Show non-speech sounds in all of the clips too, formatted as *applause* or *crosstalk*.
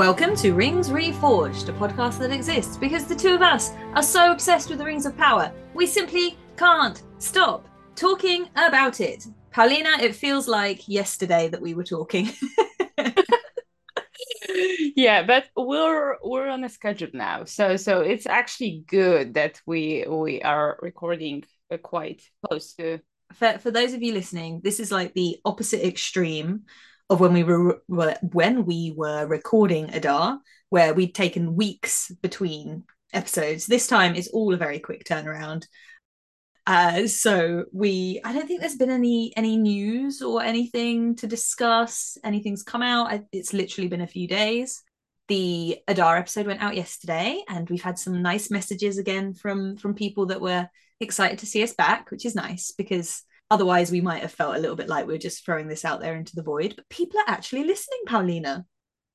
Welcome to Rings Reforged, a podcast that exists because the two of us are so obsessed with the Rings of Power, we simply can't stop talking about it. Paulina, it feels like yesterday that we were talking. *laughs* yeah, but we're we're on a schedule now, so so it's actually good that we we are recording uh, quite close to. For for those of you listening, this is like the opposite extreme of when we were when we were recording Adar, where we'd taken weeks between episodes. This time it's all a very quick turnaround. Uh, so we, I don't think there's been any any news or anything to discuss. Anything's come out. It's literally been a few days. The Adar episode went out yesterday, and we've had some nice messages again from from people that were excited to see us back, which is nice because Otherwise, we might have felt a little bit like we are just throwing this out there into the void. But people are actually listening, Paulina.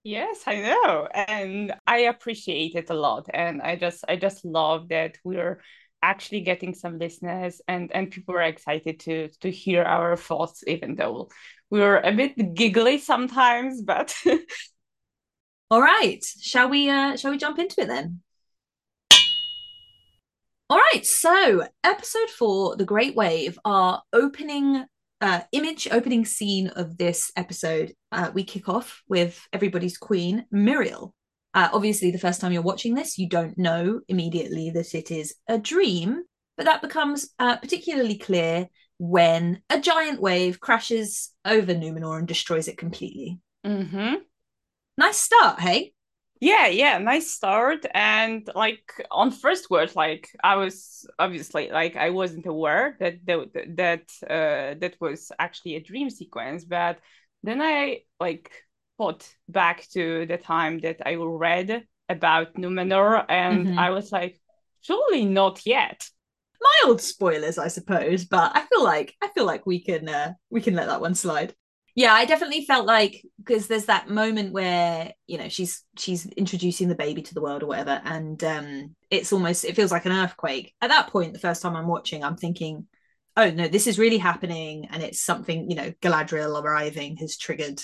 Yes, I know, and I appreciate it a lot. And I just, I just love that we're actually getting some listeners, and and people are excited to to hear our thoughts, even though we're a bit giggly sometimes. But *laughs* all right, shall we? uh Shall we jump into it then? All right, so episode four, The Great Wave, our opening uh, image, opening scene of this episode. Uh, we kick off with everybody's queen, Míriel. Uh, obviously, the first time you're watching this, you don't know immediately that it is a dream, but that becomes uh, particularly clear when a giant wave crashes over Numenor and destroys it completely. Mm-hmm. Nice start, hey? Yeah yeah nice start. And like on first word like i was obviously like i wasn't aware that that that uh, that was actually a dream sequence. But then i like thought back to the time that i read about numenor and mm-hmm. i was like surely not yet. Mild spoilers i suppose but i feel like i feel like we can uh, we can let that one slide yeah i definitely felt like because there's that moment where you know she's she's introducing the baby to the world or whatever and um it's almost it feels like an earthquake. At that point the first time i'm watching i'm thinking oh no this is really happening and it's something you know galadriel arriving has triggered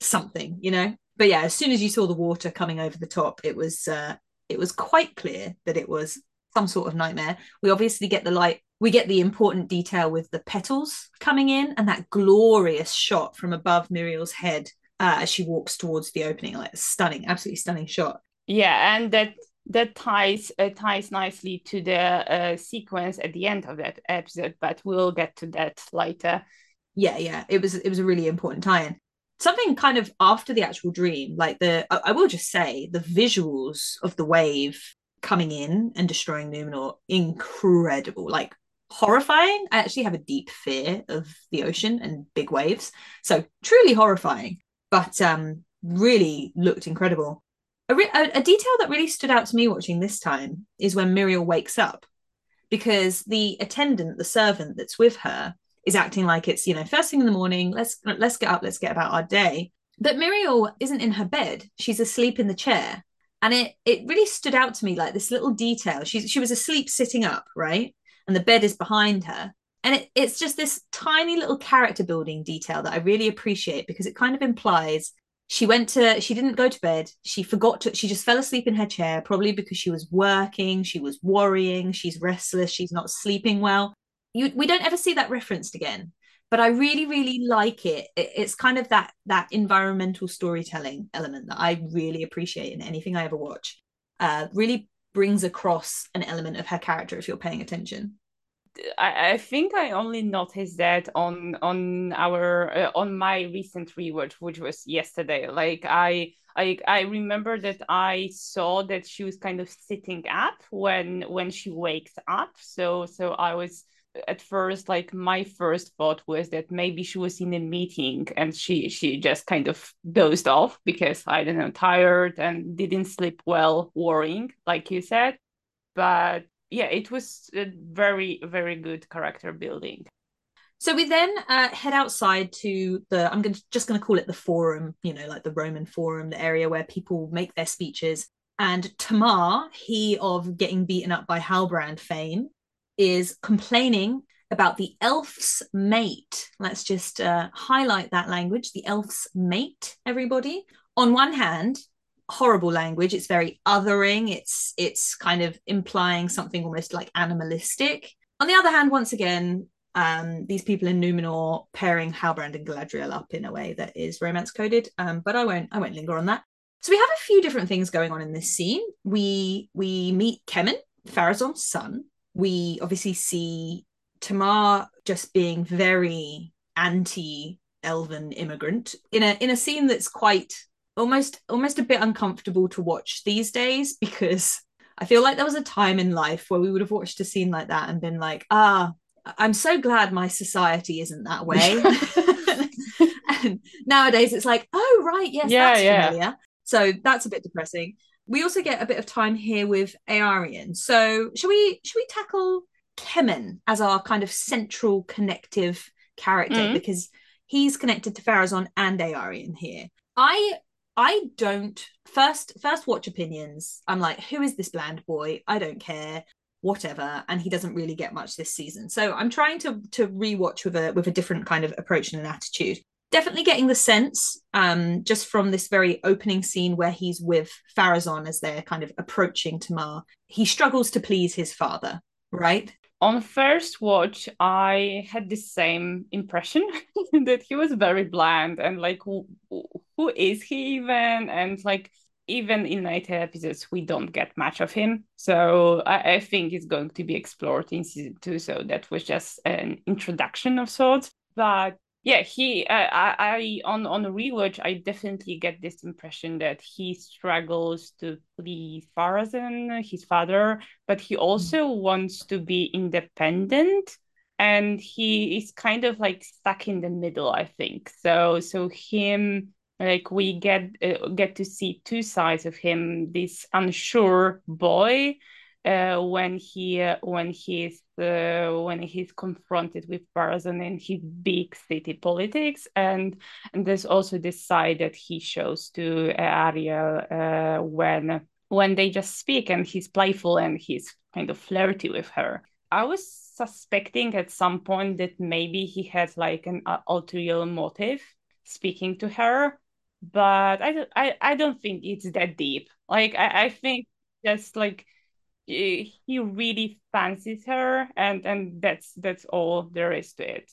something you know? But yeah as soon as you saw the water coming over the top it was uh it was quite clear that it was some sort of nightmare we obviously get the light we get the important detail with the petals coming in and that glorious shot from above Míriel's head uh, as she walks towards the opening. Like a stunning, absolutely stunning shot. Yeah, and that that ties uh, ties nicely to the uh, sequence at the end of that episode, but we'll get to that later. Yeah, yeah, it was it was a really important tie-in. Something kind of after the actual dream, like the I, I will just say the visuals of the wave coming in and destroying Numenor, incredible. Like horrifying. I actually have a deep fear of the ocean and big waves. So truly horrifying, but um, really looked incredible. A, re- a, a, detail that really stood out to me watching this time is when Míriel wakes up because the attendant, the servant that's with her, is acting like it's, you know, first thing in the morning, let's let's get up, let's get about our day. But Míriel isn't in her bed. She's asleep in the chair. And it it really stood out to me like this little detail. She she was asleep sitting up, right? and the bed is behind her. And it, it's just this tiny little character building detail that I really appreciate because it kind of implies she went to she didn't go to bed she forgot to she just fell asleep in her chair probably because she was working she was worrying she's restless she's not sleeping well you, we don't ever see that referenced again but i really really like it. it it's kind of that that environmental storytelling element that i really appreciate in anything i ever watch uh really brings across an element of her character if you're paying attention. I, I think I only noticed that on on our uh, on my recent rewatch, which was yesterday. Like I I I remember that I saw that she was kind of sitting up when when she wakes up. So so I was at first like my first thought was that maybe she was in a meeting and she she just kind of dozed off because i don't know tired and didn't sleep well worrying like you said. But yeah it was very very good character building. So we then uh, head outside to the i'm to, just going to call it the forum you know like the roman forum the area where people make their speeches. And tamar he of getting beaten up by halbrand fame is complaining about the elf's mate. Let's just uh, highlight that language the elf's mate, everybody. On one hand, horrible language. It's very othering. It's it's kind of implying something almost like animalistic. On the other hand, once again, um, these people in Numenor pairing Halbrand and Galadriel up in a way that is romance coded. Um, but I won't I won't linger on that. So we have a few different things going on in this scene. We we meet Kemen, Pharazon's son. We obviously see Tamar just being very anti elven immigrant in a in a scene that's quite almost almost a bit uncomfortable to watch these days because I feel like there was a time in life where we would have watched a scene like that and been like, ah, I'm so glad my society isn't that *laughs* way. *laughs* and nowadays it's like, oh right, yes, yeah, that's yeah. familiar. So that's a bit depressing. We also get a bit of time here with Eärien. So should we should we tackle Kemen as our kind of central connective character mm-hmm. because he's connected to Pharazon and Eärien here. I I don't first first watch opinions. I'm like, who is this bland boy? I don't care, whatever. And he doesn't really get much this season. So I'm trying to to rewatch with a with a different kind of approach and an attitude. Definitely getting the sense, um, just from this very opening scene where he's with Pharazon as they're kind of approaching Tamar. He struggles to please his father, right? on first watch i had the same impression *laughs* that he was very bland and like who, who is he even and like even in later episodes we don't get much of him so I, I, think it's going to be explored in season two so that was just an introduction of sorts but yeah he uh, I, I on on rewatch i definitely get this impression that he struggles to please Pharazon his father but he also mm-hmm. wants to be independent and he is kind of like stuck in the middle i think so so him like we get uh, get to see two sides of him this unsure boy uh, when he uh, when he's uh, when he's confronted with Pharazon in his big city politics, and and there's also this side that he shows to Ariel uh, when when they just speak, and he's playful and he's kind of flirty with her. I was suspecting at some point that maybe he has like an ulterior motive speaking to her, but I, I, I don't think it's that deep. Like I, I think just like he really fancies her and and that's that's all there is to it.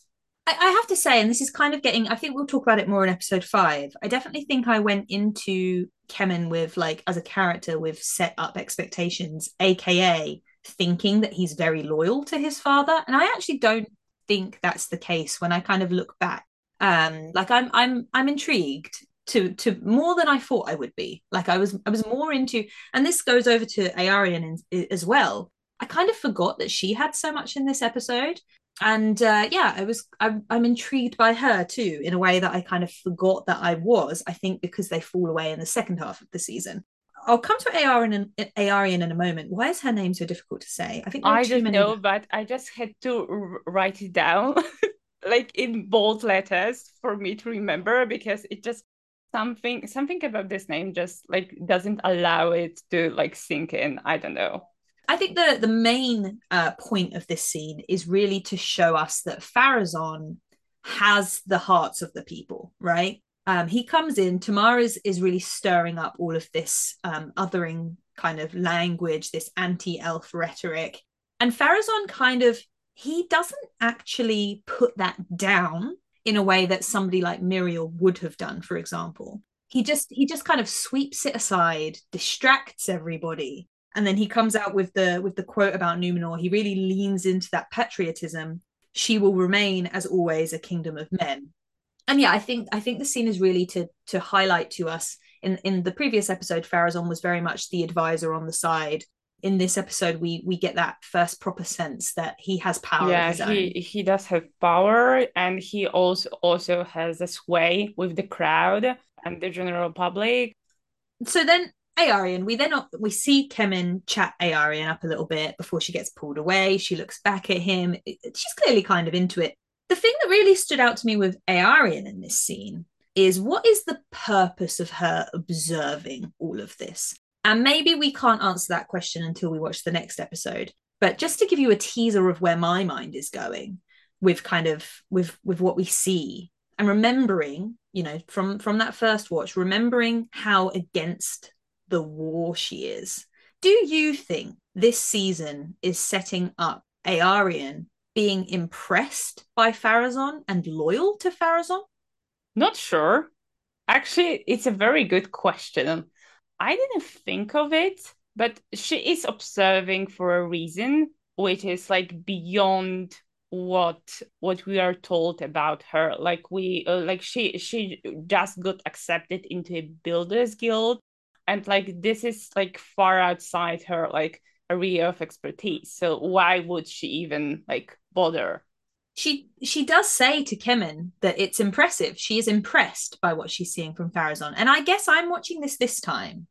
I, I have to say and this is kind of getting i think we'll talk about it more in episode five. I definitely think i went into kemen with like as a character with set up expectations aka thinking that he's very loyal to his father. And i actually don't think that's the case when i kind of look back. Um like i'm i'm i'm intrigued to to more than I thought I would be. Like I was I was more into, and this goes over to Eärien as well. I kind of forgot that she had so much in this episode, and uh, yeah, I was I'm, I'm intrigued by her too in a way that I kind of forgot that I was. I think because they fall away in the second half of the season. I'll come to Eärien and Eärien in a moment. Why is her name so difficult to say? I think I don't many... know, but I just had to r- write it down. *laughs* like in bold letters for me to remember because it just something something about this name just like doesn't allow it to like sink in. I don't know. I think the the main uh, point of this scene is really to show us that Pharazon has the hearts of the people right? Um, he comes in tamar is, is really stirring up all of this um, othering kind of language this anti-elf rhetoric. And Pharazon kind of he doesn't actually put that down in a way that somebody like Míriel would have done, for example. He just he just kind of sweeps it aside, distracts everybody, and then he comes out with the with the quote about Numenor. He really leans into that patriotism. She will remain, as always, a kingdom of men. And yeah, I think I think the scene is really to to highlight to us. In in the previous episode, Pharazon was very much the advisor on the side in this episode we we get that first proper sense that he has power yeah he he does have power and he also also has a sway with the crowd and the general public so then Eärien, we then we see Kemen chat Eärien up a little bit before she gets pulled away. She looks back at him. She's clearly kind of into it. The thing that really stood out to me with Eärien in this scene is what is the purpose of her observing all of this? And maybe we can't answer that question until we watch the next episode. But just to give you a teaser of where my mind is going with kind of with with what we see and remembering, you know, from from that first watch, remembering how against the war she is. Do you think this season is setting up Eärien being impressed by Pharazôn and loyal to Pharazôn? Not sure. Actually, it's a very good question. I didn't think of it, but she is observing for a reason, which is like beyond what what we are told about her like we uh, like she she just got accepted into a builders guild and like this is like far outside her like area of expertise so why would she even like bother she she does say to Kemen that it's impressive. She is impressed by what she's seeing from Pharazôn. And I guess I'm watching this this time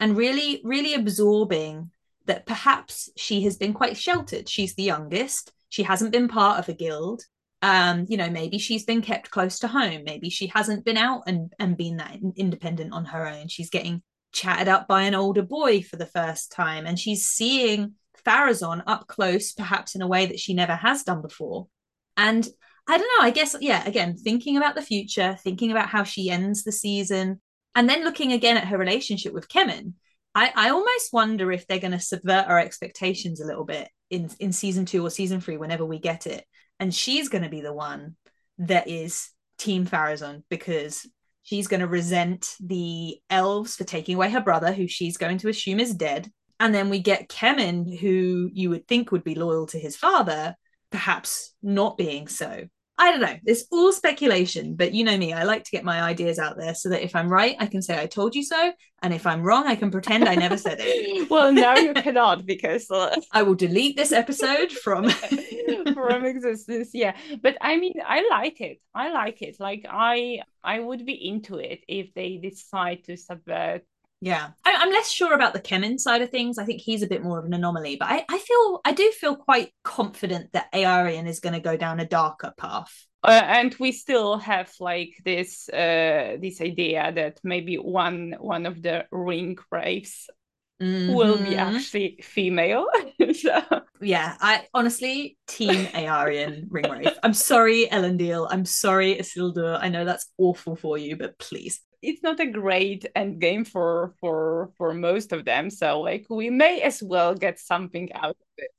and really really absorbing that perhaps she has been quite sheltered. She's the youngest. She hasn't been part of a guild. Um, you know, maybe she's been kept close to home. Maybe she hasn't been out and and been that independent on her own. She's getting chatted up by an older boy for the first time and she's seeing Pharazôn up close perhaps in a way that she never has done before and I don't know, I guess, yeah, again, thinking about the future, thinking about how she ends the season, and then looking again at her relationship with Kemen, I, I almost wonder if they're going to subvert our expectations a little bit in, in season two or season three, whenever we get it. And she's going to be the one that is Team Pharazôn because she's going to resent the elves for taking away her brother, who she's going to assume is dead. And then we get Kemen, who you would think would be loyal to his father, perhaps not being so. I don't know. It's all speculation, but you know me, I like to get my ideas out there so that if I'm right, I can say I told you so. And if I'm wrong, I can pretend I never said it. *laughs* well, now you cannot because uh... I will delete this episode from *laughs* from existence. Yeah. But I mean, I like it. I like it. Like I I would be into it if they decide to subvert yeah, I, am less sure about the Kemen side of things. I think he's a bit more of an anomaly, but I, I feel I do feel quite confident that Eärien is going to go down a darker path. Uh, and we still have like this uh, this idea that maybe one one of the ring wraiths mm-hmm. will be mm-hmm. actually female. *laughs* so. Yeah, I honestly team Eärien ring wraith. I'm sorry, Elendil. I'm sorry, Isildur. I know that's awful for you, but please it's not a great end game for for for most of them. So like we may as well get something out of it.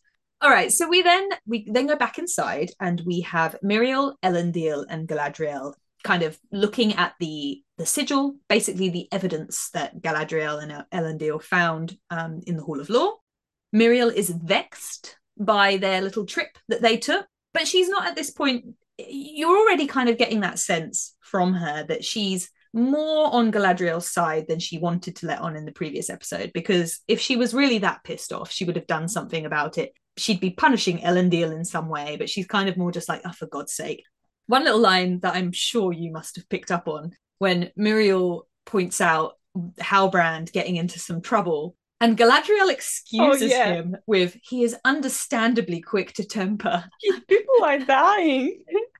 All right. So we then we then go back inside and we have Míriel, Elendil and Galadriel kind of looking at the the sigil basically the evidence that Galadriel and Elendil found um, in the Hall of Lore. Míriel is vexed by their little trip that they took but she's not at this point you're already kind of getting that sense from her that she's more on Galadriel's side than she wanted to let on in the previous episode. Because if she was really that pissed off, she would have done something about it. She'd be punishing Elendil in some way, but she's kind of more just like, oh, for God's sake. One little line that I'm sure you must have picked up on when Míriel points out Halbrand getting into some trouble. And Galadriel excuses oh, yeah. him with, he is understandably quick to temper. People are dying. *laughs*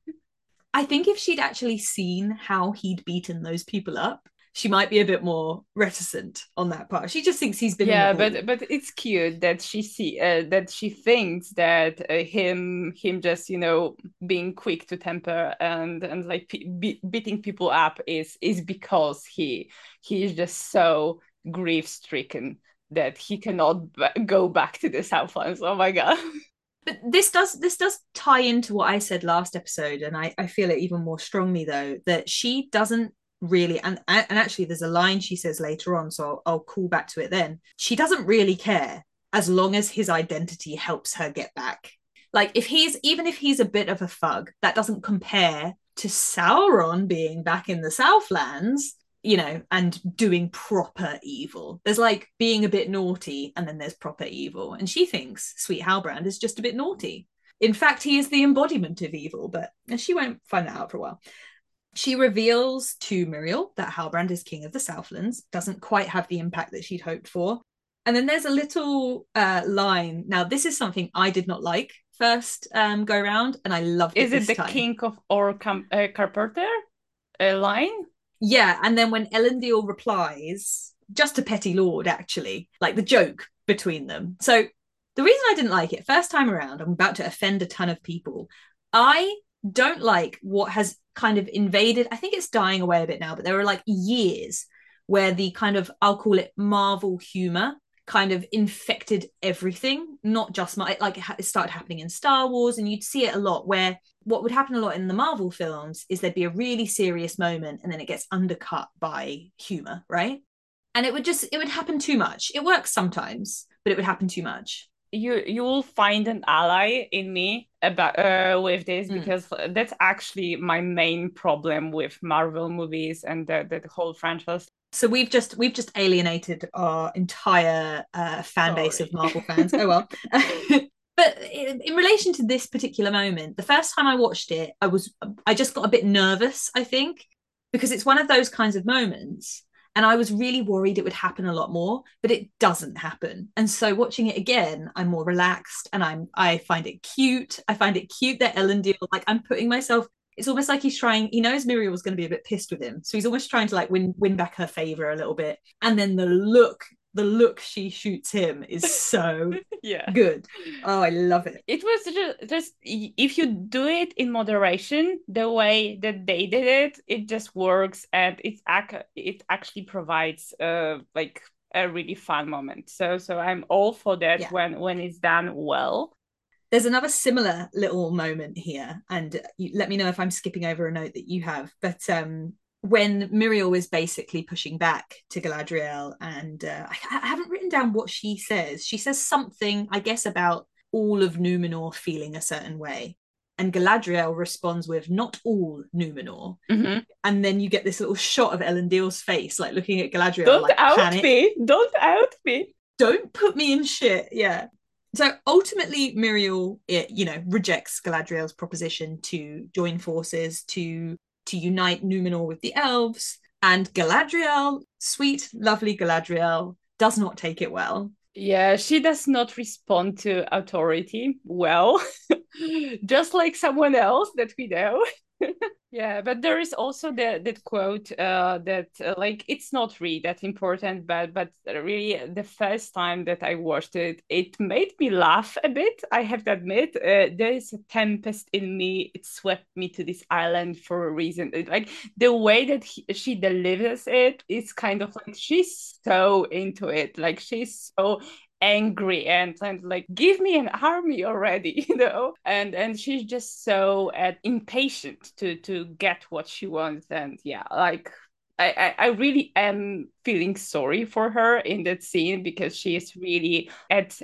I think if she'd actually seen how he'd beaten those people up, she might be a bit more reticent on that part. She just thinks he's been. Yeah, but but it's cute that she see uh, that she thinks that uh, him him just you know being quick to temper and and like be- beating people up is is because he he is just so grief stricken that he cannot b- go back to the Southlands. Oh my god. *laughs* but this does this does tie into what I said last episode, and I, I feel it even more strongly though that she doesn't really and and actually there's a line she says later on, so I'll, I'll call back to it then. She doesn't really care as long as his identity helps her get back. Like if he's even if he's a bit of a thug, that doesn't compare to Sauron being back in the Southlands you know, and doing proper evil. There's like being a bit naughty, and then there's proper evil. And she thinks Sweet Halbrand is just a bit naughty. In fact, he is the embodiment of evil, but she won't find that out for a while. She reveals to Míriel that Halbrand is king of the Southlands, doesn't quite have the impact that she'd hoped for. And then there's a little uh, line. Now, this is something I did not like first um, go round, and I loved it. Is it the time. king of or uh, Carpenter uh, line? Yeah, and then when Ellen Elendil replies, just a petty lord, actually, like the joke between them. So the reason I didn't like it, first time around, I'm about to offend a ton of people. I don't like what has kind of invaded. I think it's dying away a bit now, but there were like years where the kind of I'll call it Marvel humor kind of infected everything, not just my like it started happening in Star Wars, and you'd see it a lot where what would happen a lot in the Marvel films is there'd be a really serious moment and then it gets undercut by humor, right? And it would just it would happen too much. It works sometimes, but it would happen too much. You you will find an ally in me about uh, with this mm. because that's actually my main problem with Marvel movies and the, the whole franchise so we've just we've just alienated our entire uh, fan Sorry. base of Marvel fans. oh well. *laughs* but in, in, relation to this particular moment, the first time I watched it, I was I just got a bit nervous. I think because it's one of those kinds of moments, and I was really worried it would happen a lot more, but it doesn't happen. And so watching it again, I'm more relaxed, and I'm I find it cute. I find it cute that Elendil like I'm putting myself it's almost like he's trying he knows Miriel was going to be a bit pissed with him so he's almost trying to like win win back her favor a little bit. And then the look the look she shoots him is so *laughs* yeah. good. Oh i love it. It was just, just if you do it in moderation the way that they did it it just works and it's it actually provides uh like a really fun moment. So so i'm all for that yeah. when when it's done well there's another similar little moment here, and you, let me know if I'm skipping over a note that you have. But um, when Miriel is basically pushing back to Galadriel, and uh, I, I haven't written down what she says. She says something, I guess, about all of Numenor feeling a certain way. And Galadriel responds with, not all Numenor. Mm-hmm. And then you get this little shot of Elendil's face, like looking at Galadriel. Don't like, out panic. me. Don't out me. Don't put me in shit. Yeah so ultimately míriel it, you know rejects Galadriel's proposition to join forces to to unite Numenor with the elves and Galadriel sweet lovely Galadriel does not take it well. Yeah she does not respond to authority well *laughs* just like someone else that we know yeah but there is also the that quote uh that uh, like it's not really that important but but really the first time that i watched it it made me laugh a bit i have to admit. Uh, there is a tempest in me it swept me to this island for a reason. Like the way that he, she delivers it is kind of like she's so into it like she's so angry and, and like give me an army already *laughs* you know? And and she's just so uh, impatient to to get what she wants. And yeah like I, I really am feeling sorry for her in that scene because she is really at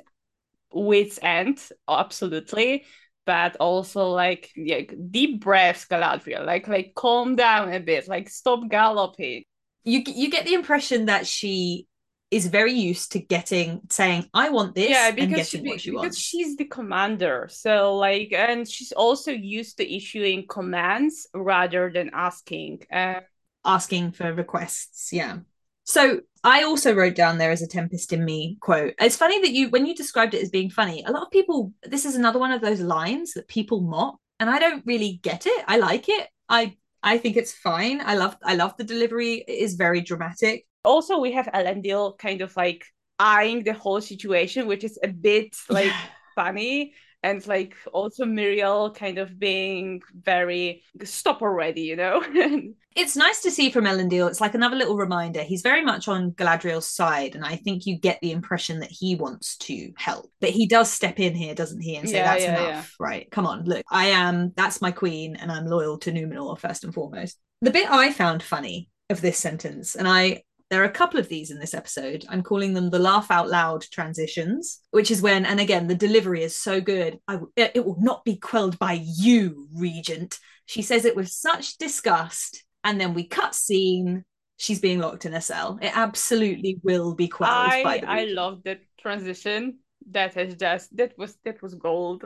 wit's end absolutely. But also like yeah, deep breaths galadriel. Like like calm down a bit. Like stop galloping. You you get the impression that she is very used to getting saying i want this yeah because, she, because wants. she's the commander so like and she's also used to issuing commands rather than asking uh, asking for requests yeah. So i also wrote down there as a tempest in me quote it's funny that you when you described it as being funny a lot of people this is another one of those lines that people mock and i don't really get it. I like it. I i think it's fine. I love i love the delivery. It is very dramatic also we have Elendil kind of like eyeing the whole situation, which is a bit *laughs* like funny. And like also Míriel kind of being very stop already, you know? *laughs* it's nice to see from Elendil. It's like another little reminder. He's very much on Galadriel's side, and I think you get the impression that he wants to help. But he does step in here, doesn't he, and say, yeah, That's yeah, enough, yeah. right? Come on, look, I am that's my queen, and I'm loyal to Numenor first and foremost. The bit I found funny of this sentence, and I there are a couple of these in this episode. I'm calling them the laugh out loud transitions, which is when, and again, the delivery is so good. it will not be quelled by you, Regent. She says it with such disgust. And then we cut scene. She's being locked in a cell. It absolutely will be quelled I, I love that transition. That is just that was that was gold.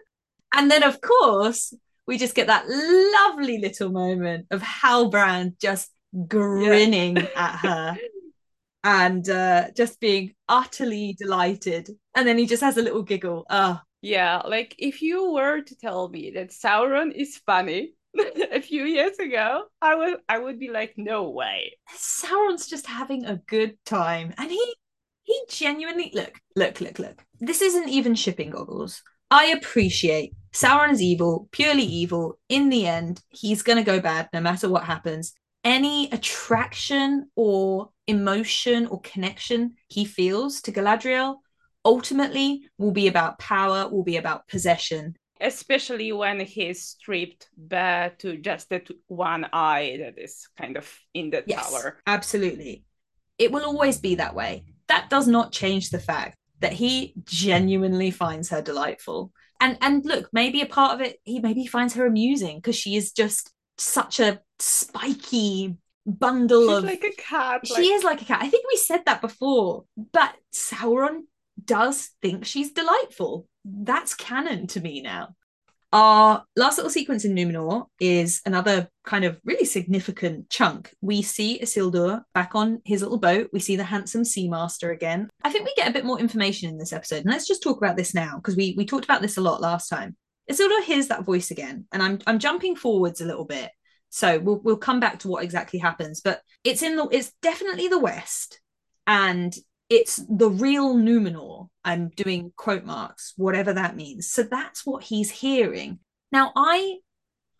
*laughs* and then of course we just get that lovely little moment of Halbrand just grinning yeah. at her and uh, just being utterly delighted. And then he just has a little giggle. Oh. Yeah, like if you were to tell me that Sauron is funny *laughs* a few years ago, I would I would be like, no way. Sauron's just having a good time. And he he genuinely look, look, look, look. This isn't even shipping goggles. I appreciate Sauron is evil, purely evil. In the end, he's gonna go bad no matter what happens any attraction or emotion or connection he feels to Galadriel ultimately will be about power, will be about possession. Especially when he's stripped bare to just that one eye that is kind of in the yes, tower. Absolutely. It will always be that way. That does not change the fact that he genuinely finds her delightful. And and look, maybe a part of it, he maybe finds her amusing because she is just such a spiky bundle She's of like a cat. She is like a cat. I think we said that before. But Sauron does think she's delightful. That's canon to me now. Our last little sequence in Numenor is another kind of really significant chunk. We see Isildur back on his little boat. We see the handsome sea master again. I think we get a bit more information in this episode. And let's just talk about this now because we we talked about this a lot last time. Isildur hears that voice again, and I'm I'm jumping forwards a little bit. So we'll we'll come back to what exactly happens, but it's in the it's definitely the west, and it's the real Numenor. I'm doing quote marks, whatever that means. So that's what he's hearing. Now I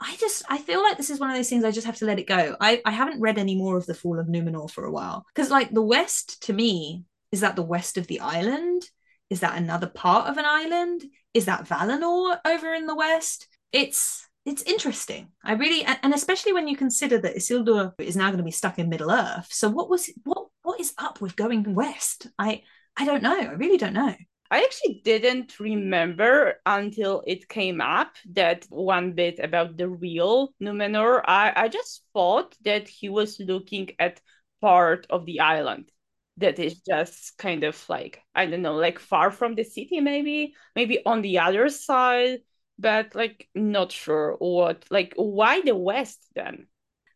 I just I feel like this is one of those things I just have to let it go. I, I haven't read any more of the Fall of Numenor for a while. Because like the West to me, is that the west of the island? Is that another part of an island? Is that Valinor over in the west? It's it's interesting. I really and especially when you consider that Isildur is now going to be stuck in Middle Earth. So what was what what is up with going west? I I don't know. I really don't know. I actually didn't remember until it came up that one bit about the real Numenor. I, I just thought that he was looking at part of the island that is just kind of like, I don't know, like far from the city, maybe, maybe on the other side, but like not sure what, like, why the West then?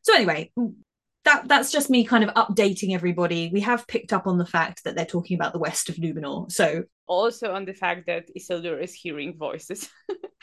So, anyway, that that's just me kind of updating everybody. We have picked up on the fact that they're talking about the west of Numenor. So also on the fact that Isildur is hearing voices.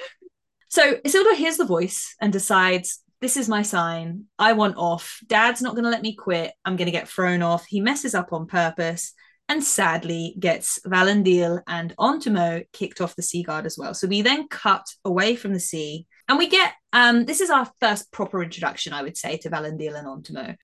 *laughs* so Isildur hears the voice and decides, this is my sign. I want off. Dad's not going to let me quit. I'm going to get thrown off. He messes up on purpose and sadly gets Valandil and Ontamo kicked off the Sea Guard as well. So we then cut away from the sea and we get um this is our first proper introduction, I would say, to Valandil and Ontamo.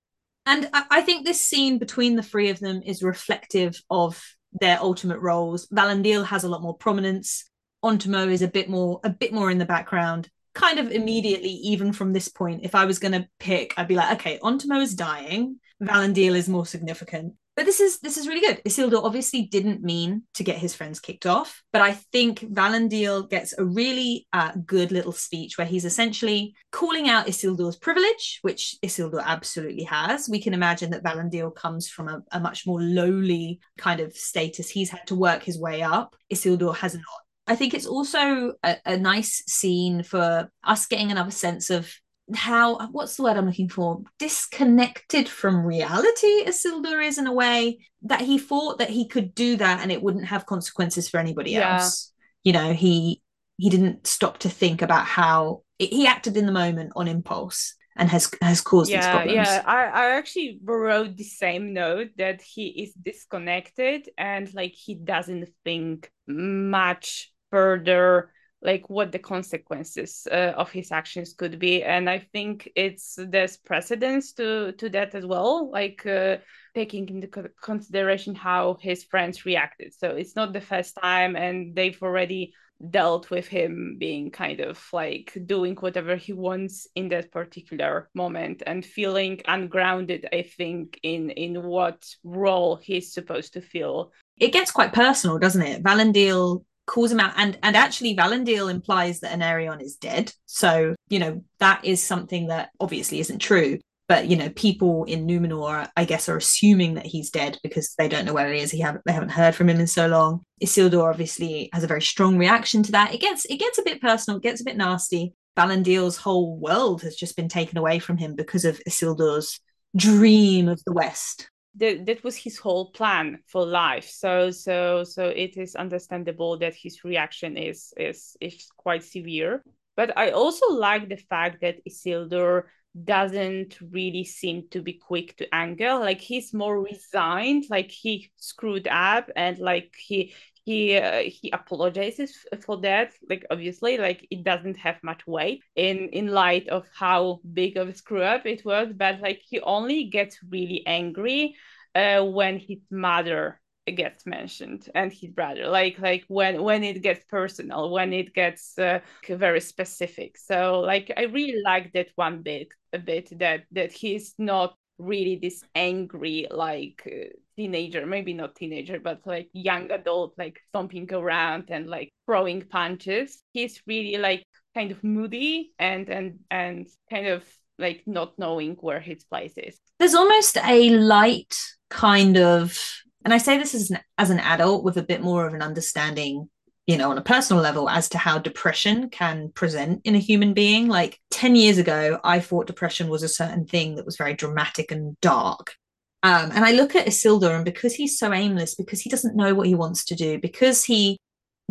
And I, I think this scene between the three of them is reflective of their ultimate roles. Valandil has a lot more prominence. Ontamo is a bit more a bit more in the background. Kind of immediately, even from this point, if I was going to pick, I'd be like, okay, Ontamo is dying. Valandil is more significant but this is this is really good. Isildur obviously didn't mean to get his friends kicked off, but I think Valandil gets a really uh, good little speech where he's essentially calling out Isildur's privilege, which Isildur absolutely has. We can imagine that Valandil comes from a, a much more lowly kind of status. He's had to work his way up. Isildur has not. I think it's also a, a nice scene for us getting another sense of how what's the word I'm looking for? Disconnected from reality Isildur is in a way that he thought that he could do that and it wouldn't have consequences for anybody yeah. else. You know, he he didn't stop to think about how he acted in the moment on impulse and has has caused yeah, these problems. Yeah, I, I actually wrote the same note that he is disconnected and like he doesn't think much further like what the consequences uh, of his actions could be. And i think it's there's precedence to to that as well like uh, taking into consideration how his friends reacted. So it's not the first time and they've already dealt with him being kind of like doing whatever he wants in that particular moment and feeling ungrounded i think in in what role he's supposed to feel. It gets quite personal doesn't it? Valandil calls him out. And and actually Valandil implies that Anarion is dead. So you know that is something that obviously isn't true. But you know people in Numenor I guess are assuming that he's dead because they don't know where he is. He haven't they haven't heard from him in so long. Isildur obviously has a very strong reaction to that. It gets it gets a bit personal. It gets a bit nasty. Valandil's whole world has just been taken away from him because of Isildur's dream of the west that that was his whole plan for life. So so so it is understandable that his reaction is is is quite severe. But i also like the fact that isildur doesn't really seem to be quick to anger. Like he's more resigned like he screwed up and like he he uh, he apologizes for that like obviously like it doesn't have much weight in in light of how big of a screw up it was but like he only gets really angry uh, when his mother gets mentioned and his brother like like when when it gets personal when it gets uh, very specific. So like i really like that one bit a bit that that he's not really this angry like uh, teenager maybe not teenager but like young adult like stomping around and like throwing punches. He's really like kind of moody and and and kind of like not knowing where his place is. There's almost a light kind of and i say this as an, as an adult with a bit more of an understanding you know on a personal level as to how depression can present in a human being. Like 10 years ago i thought depression was a certain thing that was very dramatic and dark. Um, and i look at isildur and because he's so aimless because he doesn't know what he wants to do because he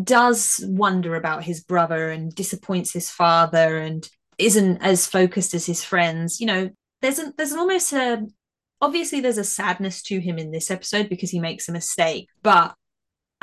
does wonder about his brother and disappoints his father and isn't as focused as his friends you know there's a, there's an almost a obviously there's a sadness to him in this episode because he makes a mistake but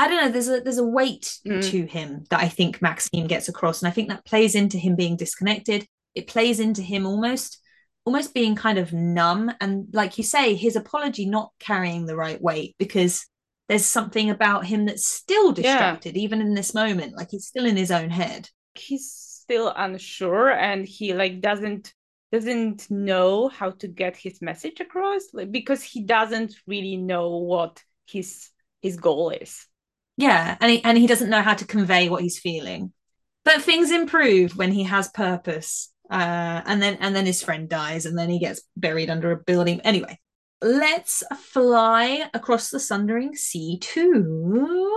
I don't know. There's a there's a weight mm. to him that I think Maxim gets across, and I think that plays into him being disconnected. It plays into him almost almost being kind of numb, and like you say, his apology not carrying the right weight because there's something about him that's still distracted, yeah. even in this moment. Like he's still in his own head. He's still unsure, and he like doesn't doesn't know how to get his message across like, because he doesn't really know what his his goal is yeah and he, and he doesn't know how to convey what he's feeling. But things improve when he has purpose uh, and then and then his friend dies and then he gets buried under a building. Anyway let's fly across the sundering sea to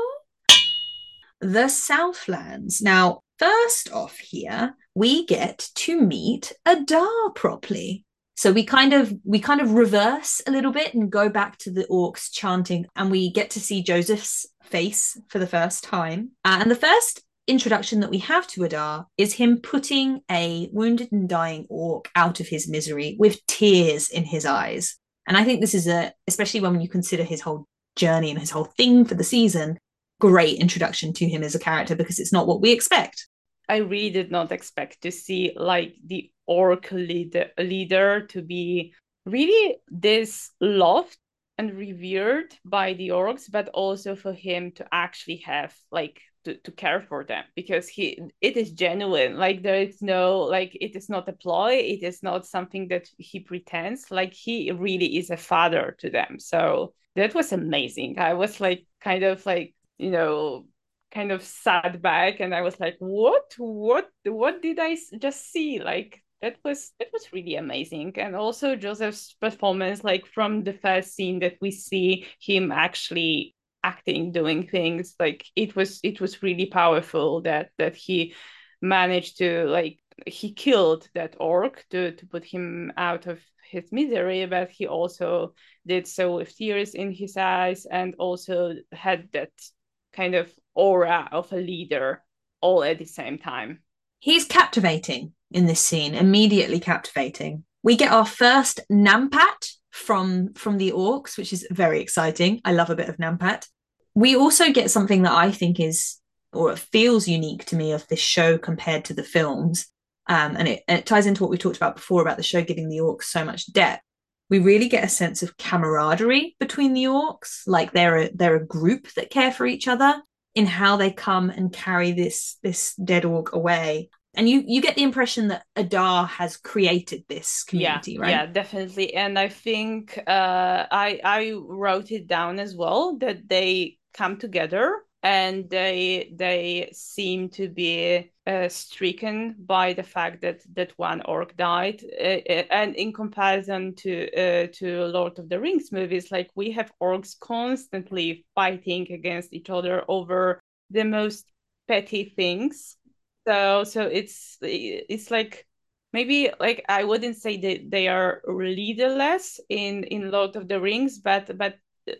the southlands. Now first off here we get to meet adar properly so we kind of we kind of reverse a little bit and go back to the orcs chanting and we get to see joseph's face for the first time. Uh, and the first introduction that we have to Adar is him putting a wounded and dying orc out of his misery with tears in his eyes. And I think this is a, especially when you consider his whole journey and his whole thing for the season, great introduction to him as a character because it's not what we expect. I really did not expect to see like the orc leader, leader to be really this loved and revered by the orcs but also for him to actually have like to, to care for them because he it is genuine. Like there is no like it is not a ploy. It is not something that he pretends. Like he really is a father to them. So that was amazing. I was like kind of like you know kind of sat back and i was like what? What? What did i just see? Like that was that was really amazing. And also joseph's performance like from the first scene that we see him actually acting doing things like it was it was really powerful that that he managed to like he killed that orc to to put him out of his misery but he also did so with tears in his eyes and also had that kind of aura of a leader all at the same time he's captivating in this scene, immediately captivating. We get our first Nampat from from the orcs, which is very exciting. I love a bit of Nampat. We also get something that I think is or it feels unique to me of this show compared to the films. Um, and, it, and it ties into what we talked about before about the show giving the orcs so much depth. We really get a sense of camaraderie between the orcs, like they're a, they're a group that care for each other in how they come and carry this this dead orc away and you you get the impression that Adar has created this community, yeah, right? Yeah, definitely. And I think uh, I I wrote it down as well that they come together and they they seem to be uh, stricken by the fact that that one orc died. Uh, uh and in comparison to uh, to Lord of the Rings movies, like we have orcs constantly fighting against each other over the most petty things so so it's it's like maybe like I wouldn't say that they are leaderless in in Lord of the Rings, but but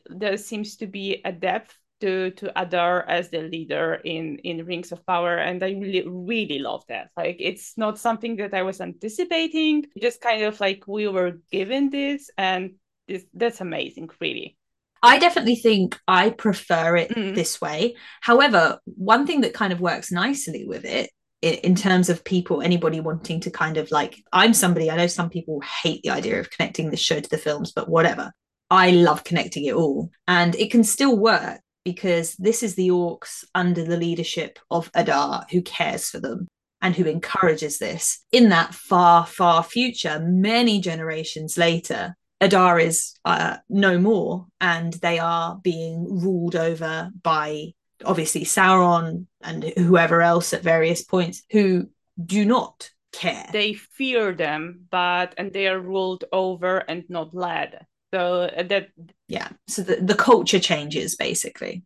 there seems to be a depth to to Adar as the leader in in Rings of Power, and I really really love that. Like it's not something that I was anticipating, just kind of like we were given this, and this that's amazing, really. I definitely think I prefer it Mm. this way. However, one thing that kind of works nicely with it in terms of people, anybody wanting to kind of like, I'm somebody, I know some people hate the idea of connecting the show to the films, but whatever. I love connecting it all. And it can still work because this is the orcs under the leadership of Adar who cares for them and who encourages this. In that far, far future, many generations later, Adar is uh, no more, and they are being ruled over by obviously Sauron and whoever else at various points who do not care. They fear them, but and they are ruled over and not led. So uh, that yeah, so the, the culture changes basically.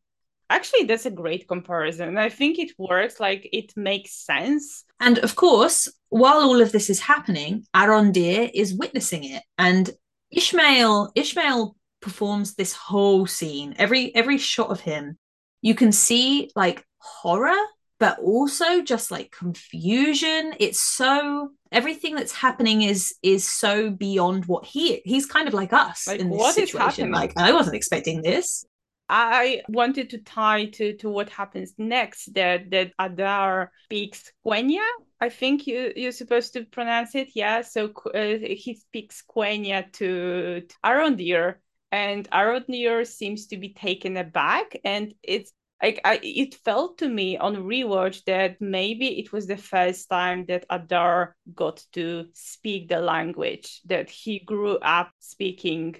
actually that's a great comparison. I think it works. Like it makes sense. And of course, while all of this is happening, Arondir is witnessing it, and Ismael Ismael performs this whole scene. Every every shot of him, you can see like horror, but also just like confusion. It's so everything that's happening is is so beyond what he he's kind of like us Like, in this situation. Like I wasn't expecting this. I wanted to tie to, to what happens next that that Adar speaks Quenya. I think you you're supposed to pronounce it. Yeah. So uh, he speaks Quenya to, to Arondir, and Arondir seems to be taken aback, and it's like I, it felt to me on rewatch that maybe it was the first time that Adar got to speak the language that he grew up speaking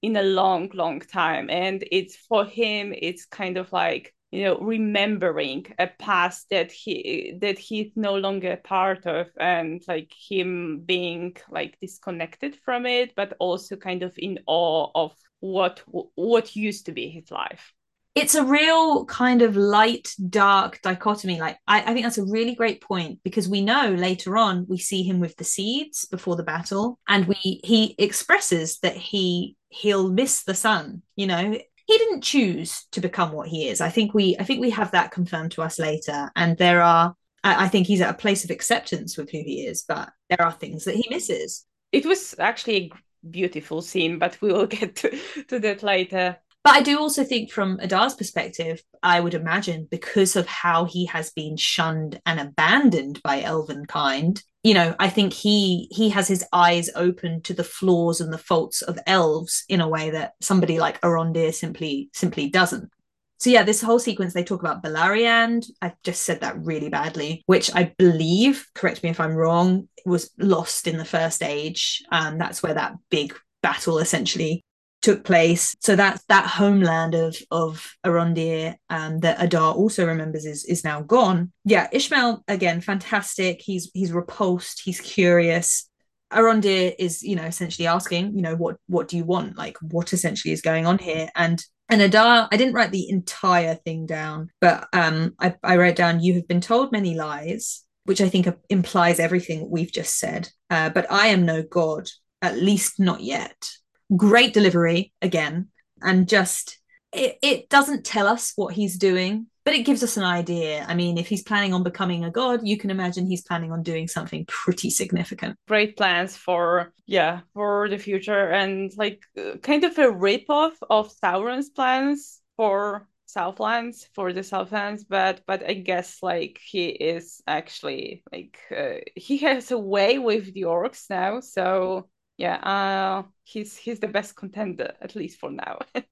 in a long long time. And it's for him it's kind of like you know remembering a past that he that he's no longer part of and like him being like disconnected from it but also kind of in awe of what what used to be his life it's a real kind of light dark dichotomy. Like I, I, think that's a really great point because we know later on we see him with the seeds before the battle and we he expresses that he he'll miss the sun you know? He didn't choose to become what he is. I think we i think we have that confirmed to us later and there are I, I think he's at a place of acceptance with who he is but there are things that he misses. It was actually a beautiful scene but we will *laughs* get to, to that later but I do also think, from Adar's perspective, I would imagine because of how he has been shunned and abandoned by elven kind, you know, I think he he has his eyes open to the flaws and the faults of elves in a way that somebody like Arondir simply simply doesn't. So yeah, this whole sequence they talk about Beleriand. I just said that really badly, which I believe, correct me if I'm wrong, was lost in the first age. Um, that's where that big battle essentially took place. So that's that homeland of of Arondir um, that Adar also remembers is is now gone. Yeah, Ismael again, fantastic. He's he's repulsed. He's curious. Arondir is you know essentially asking you know what what do you want like what essentially is going on here and and Adar I didn't write the entire thing down but um I, I wrote down you have been told many lies which I think implies everything we've just said uh, but I am no god at least not yet great delivery again and just it, it doesn't tell us what he's doing but it gives us an idea. I mean if he's planning on becoming a god you can imagine he's planning on doing something pretty significant. Great plans for yeah for the future and like kind of a rip-off of sauron's plans for southlands for the southlands but but i guess like he is actually like uh, he has a way with the orcs now so yeah, uh, he's he's the best contender at least for now. *laughs*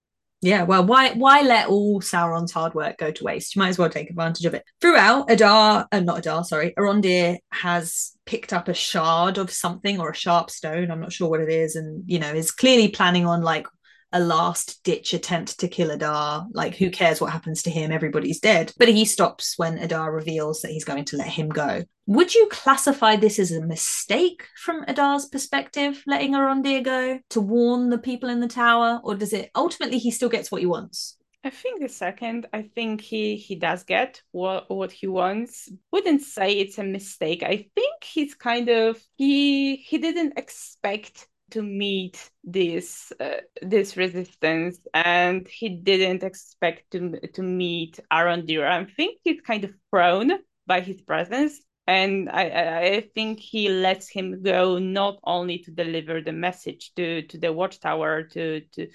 yeah, well, why why let all Sauron's hard work go to waste? You might as well take advantage of it. Throughout, Adar, uh, not Adar, sorry, Arondir has picked up a shard of something or a sharp stone. I'm not sure what it is, and you know is clearly planning on like a last ditch attempt to kill Adar. Like, who cares what happens to him? Everybody's dead. But he stops when Adar reveals that he's going to let him go. Would you classify this as a mistake from Adar's perspective, letting Arondir go to warn the people in the tower? Or does it ultimately he still gets what he wants? I think the second, I think he he does get what what he wants. Wouldn't say it's a mistake. I think he's kind of he he didn't expect to meet this uh, this resistance and he didn't expect to to meet Arondir. I think he's kind of thrown by his presence and I, I think he lets him go not only to deliver the message to to the watchtower to to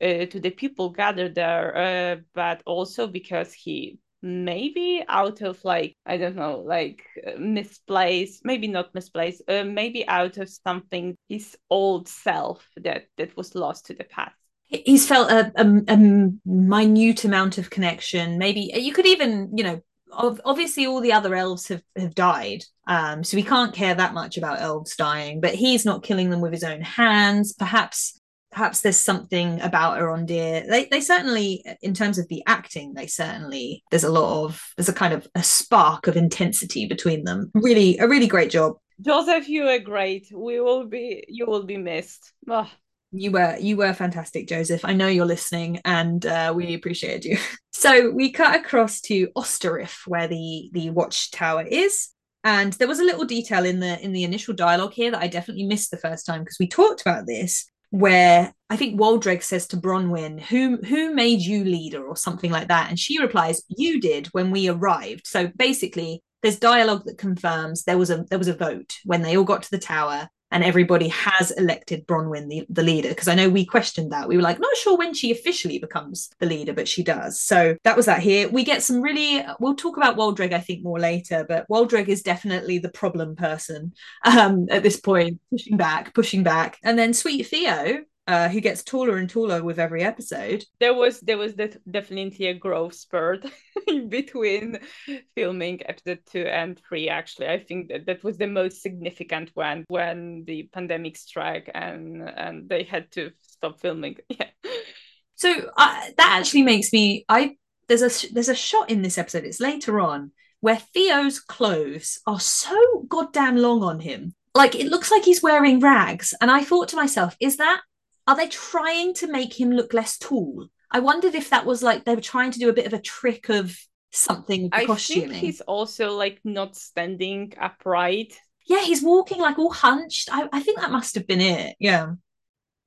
uh, to the people gathered there, uh, but also because he maybe out of like i don't know like uh, misplaced maybe not misplaced uh, maybe out of something his old self that that was lost to the past. He's felt a, a, a minute amount of connection maybe you could even you know obviously all the other elves have, have died um, so we can't care that much about elves dying but he's not killing them with his own hands. Perhaps perhaps there's something about Arondir. They they certainly, in terms of the acting, they certainly there's a lot of there's a kind of a spark of intensity between them. Really, a really great job. Joseph, you were great. We will be you will be missed. Oh. You were you were fantastic, Joseph. I know you're listening, and uh, we appreciate you. *laughs* so we cut across to Ostirith, where the the watchtower is. And there was a little detail in the in the initial dialogue here that I definitely missed the first time because we talked about this where I think Waldreg says to Bronwyn, "Who who made you leader?" or something like that, and she replies, "You did when we arrived." So basically, there's dialogue that confirms there was a there was a vote when they all got to the tower and everybody has elected Bronwyn the, the leader. Because I know we questioned that. We were like, not sure when she officially becomes the leader, but she does. So that was that here. We get some really, we'll talk about Waldreg, I think, more later, but Waldreg is definitely the problem person um, at this point, pushing back, pushing back. And then Sweet Theo, uh, who gets taller and taller with every episode. There was there was definitely a growth spurt *laughs* in between filming episode two and three. Actually, I think that that was the most significant one when the pandemic struck and and they had to stop filming. *laughs* Yeah. So uh, that actually makes me I there's a there's a shot in this episode. It's later on where Theo's clothes are so goddamn long on him. Like it looks like he's wearing rags. And I thought to myself, is that are they trying to make him look less tall? I wondered if that was like they were trying to do a bit of a trick of something I costuming. think he's also like not standing upright. Yeah, he's walking like all hunched. I, I think that must have been it. Yeah.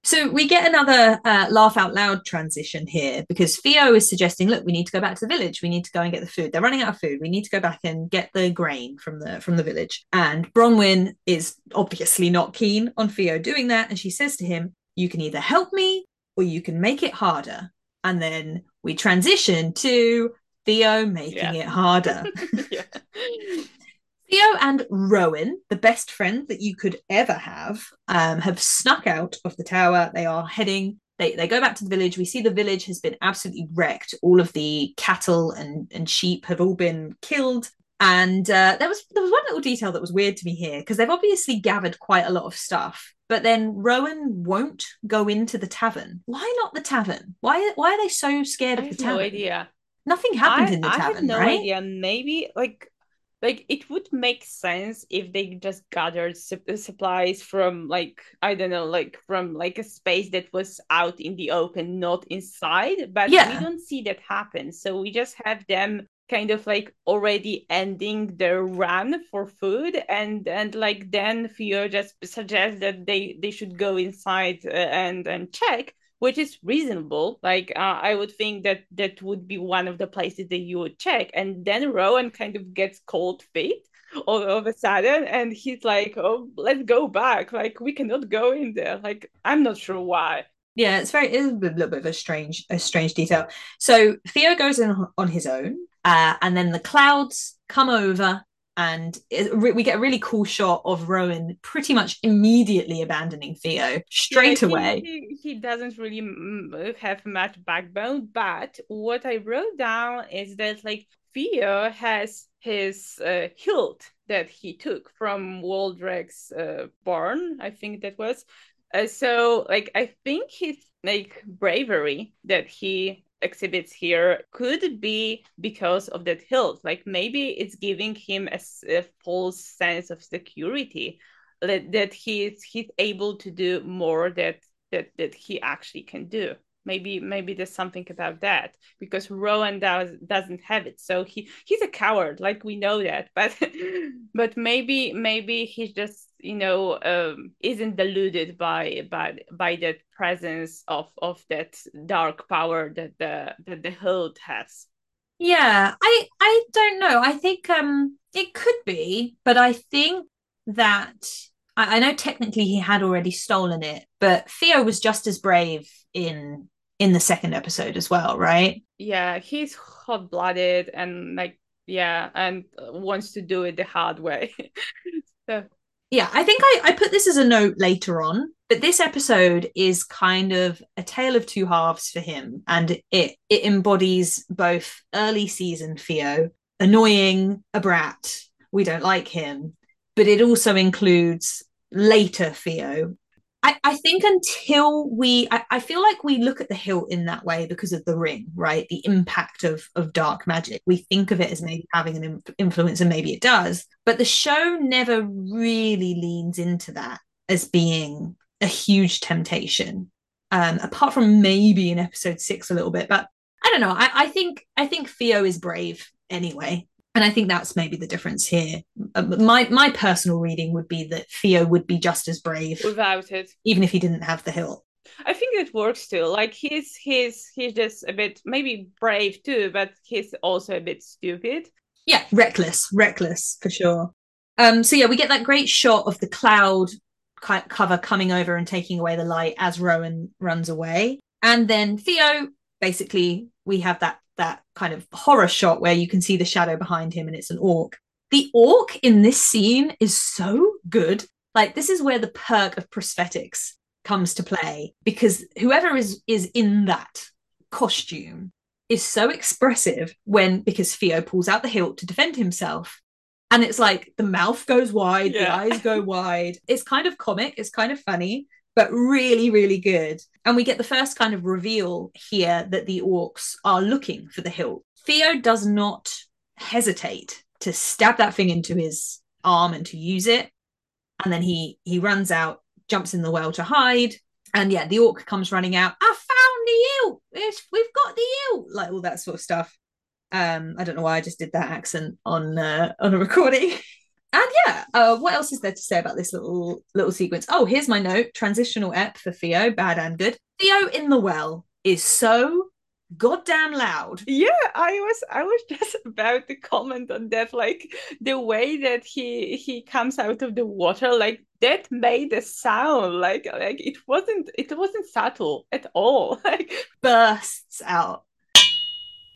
So we get another uh, laugh out loud transition here because Theo is suggesting, look, we need to go back to the village. We need to go and get the food. They're running out of food. We need to go back and get the grain from the from the village. And Bronwyn is obviously not keen on Theo doing that, and she says to him, you can either help me or you can make it harder. And then we transition to Theo making yeah. it harder. *laughs* *laughs* Theo and Rowan, the best friend that you could ever have, um, have snuck out of the tower. They are heading. They, they go back to the village. We see the village has been absolutely wrecked. All of the cattle and, and sheep have all been killed. And uh, there was there was one little detail that was weird to me here because they've obviously gathered quite a lot of stuff but then Rowan won't go into the tavern. Why not the tavern? Why why are they so scared of the tavern? No idea. Nothing happened I, in the I tavern, have no right? idea. Maybe like like it would make sense if they just gathered su- supplies from like I don't know, like from like a space that was out in the open, not inside. But yeah. we don't see that happen. So we just have them kind of like already ending their run for food and and like then Theo just suggests that they they should go inside uh, and and check which is reasonable. Like uh, i would think that that would be one of the places that you would check. And then rowan kind of gets cold feet all of a sudden and he's like oh let's go back. Like we cannot go in there. Like i'm not sure why yeah it's very it's a little bit of a strange a strange detail so theo goes in on his own uh, and then the clouds come over and it, we get a really cool shot of Rowan pretty much immediately abandoning Theo straight yeah, away. He, he, doesn't really have much backbone, but what I wrote down is that like Theo has his uh, hilt that he took from Waldreg's uh, barn, I think that was. Uh, so like I think his like bravery that he exhibits here could be because of that hilt. Like maybe it's giving him a, a false sense of security that, that he's he's able to do more that that that he actually can do. Maybe maybe there's something about that because rowan does doesn't have it. So he he's a coward like we know that but *laughs* but maybe maybe he's just you know um isn't deluded by by by that presence of of that dark power that the that the hilt has yeah i i don't know i think um it could be but i think that I, I know technically he had already stolen it but theo was just as brave in in the second episode as well, right? Yeah, he's hot blooded and like yeah, and wants to do it the hard way. *laughs* so. Yeah, I think I, I put this as a note later on, but this episode is kind of a tale of two halves for him, and it it embodies both early season Theo, annoying, a brat, we don't like him, but it also includes later Theo, I, I think until we I, I, feel like we look at the hilt in that way because of the ring right? The impact of of dark magic. We think of it as maybe having an influence and maybe it does but the show never really leans into that as being a huge temptation um apart from maybe in episode six a little bit but i don't know. I, I think i think theo is brave anyway and I think that's maybe the difference here. Uh, my my personal reading would be that Theo would be just as brave without it, even if he didn't have the hilt. I think it works too. Like he's he's he's just a bit maybe brave too, but he's also a bit stupid. Yeah, reckless, reckless for sure. Um, so yeah, we get that great shot of the cloud cover coming over and taking away the light as Rowan runs away, and then Theo basically we have that that kind of horror shot where you can see the shadow behind him and it's an orc. The orc in this scene is so good. Like this is where the perk of prosthetics comes to play because whoever is is in that costume is so expressive when because Theo pulls out the hilt to defend himself and it's like the mouth goes wide, yeah. the eyes go wide. It's kind of comic, it's kind of funny, but really, really good. And we get the first kind of reveal here that the orcs are looking for the hilt. Theo does not hesitate to stab that thing into his arm and to use it. And then he he runs out, jumps in the well to hide. And yeah, the orc comes running out. I found the hilt. It's, we've got the hilt, like all that sort of stuff. Um, I don't know why I just did that accent on uh, on a recording. *laughs* and yeah, uh, what else is there to say about this little little sequence? Oh, here's my note: transitional ep for Theo, bad and good. Theo in the well is so goddamn loud. Yeah, I was I was *laughs* just about to comment on that. Like the way that he he comes out of the water, like that made a sound. Like like it wasn't it wasn't subtle at all. *laughs* Like bursts out.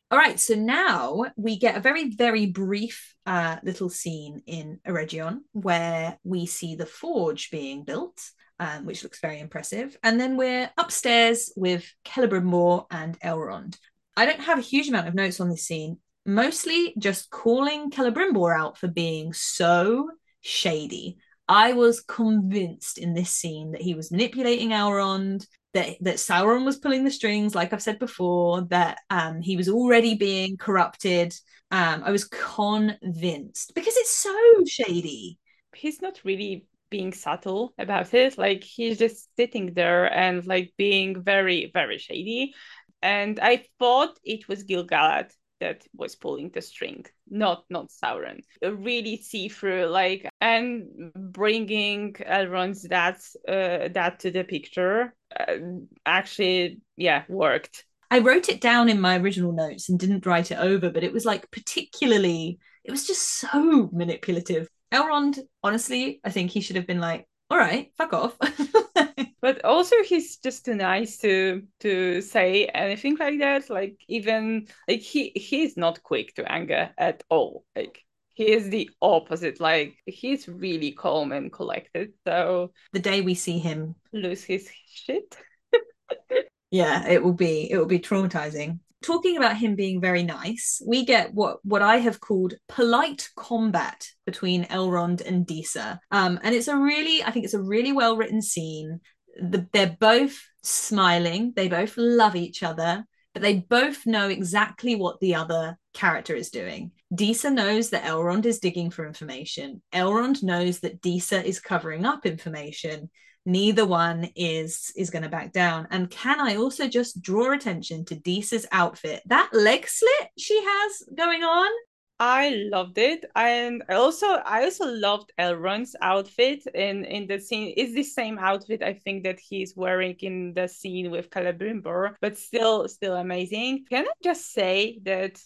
All right, so now we get a very, very brief uh, little scene in Eregion where we see the forge being built, um, which looks very impressive. And then we're upstairs with Celebrimbor and Elrond. I don't have a huge amount of notes on this scene, mostly just calling Celebrimbor out for being so shady. I was convinced in this scene that he was manipulating Elrond, that that Sauron was pulling the strings, like I've said before, that um, he was already being corrupted. Um, I was convinced because it's so shady. He's not really being subtle about it. Like he's just sitting there and like being very, very shady. And I thought it was Gil-galad that was pulling the string, not not Sauron. Really see through, like, and bringing Elrond's that uh, that to the picture Uh, actually, yeah, worked. I wrote it down in my original notes and didn't write it over, but it was like particularly, it was just so manipulative. Elrond, honestly, I think he should have been like, all right, fuck off. *laughs* but also he's just too nice to to say anything like that. Like even like he he's not quick to anger at all. Like he is the opposite. Like he's really calm and collected. So the day we see him lose his shit. *laughs* yeah, it will be it will be traumatizing talking about him being very nice, we get what what I have called polite combat between Elrond and Disa. Um, and it's a really, I think it's a really well written scene. The, they're both smiling, they both love each other, but they both know exactly what the other character is doing. Disa knows that Elrond is digging for information. Elrond knows that Disa is covering up information neither one is is going to back down and can i also just draw attention to Disa's outfit that leg slit she has going on i loved it and i also i also loved elrond's outfit in in the scene it's the same outfit i think that he's wearing in the scene with celebrimbor but still still amazing can i just say that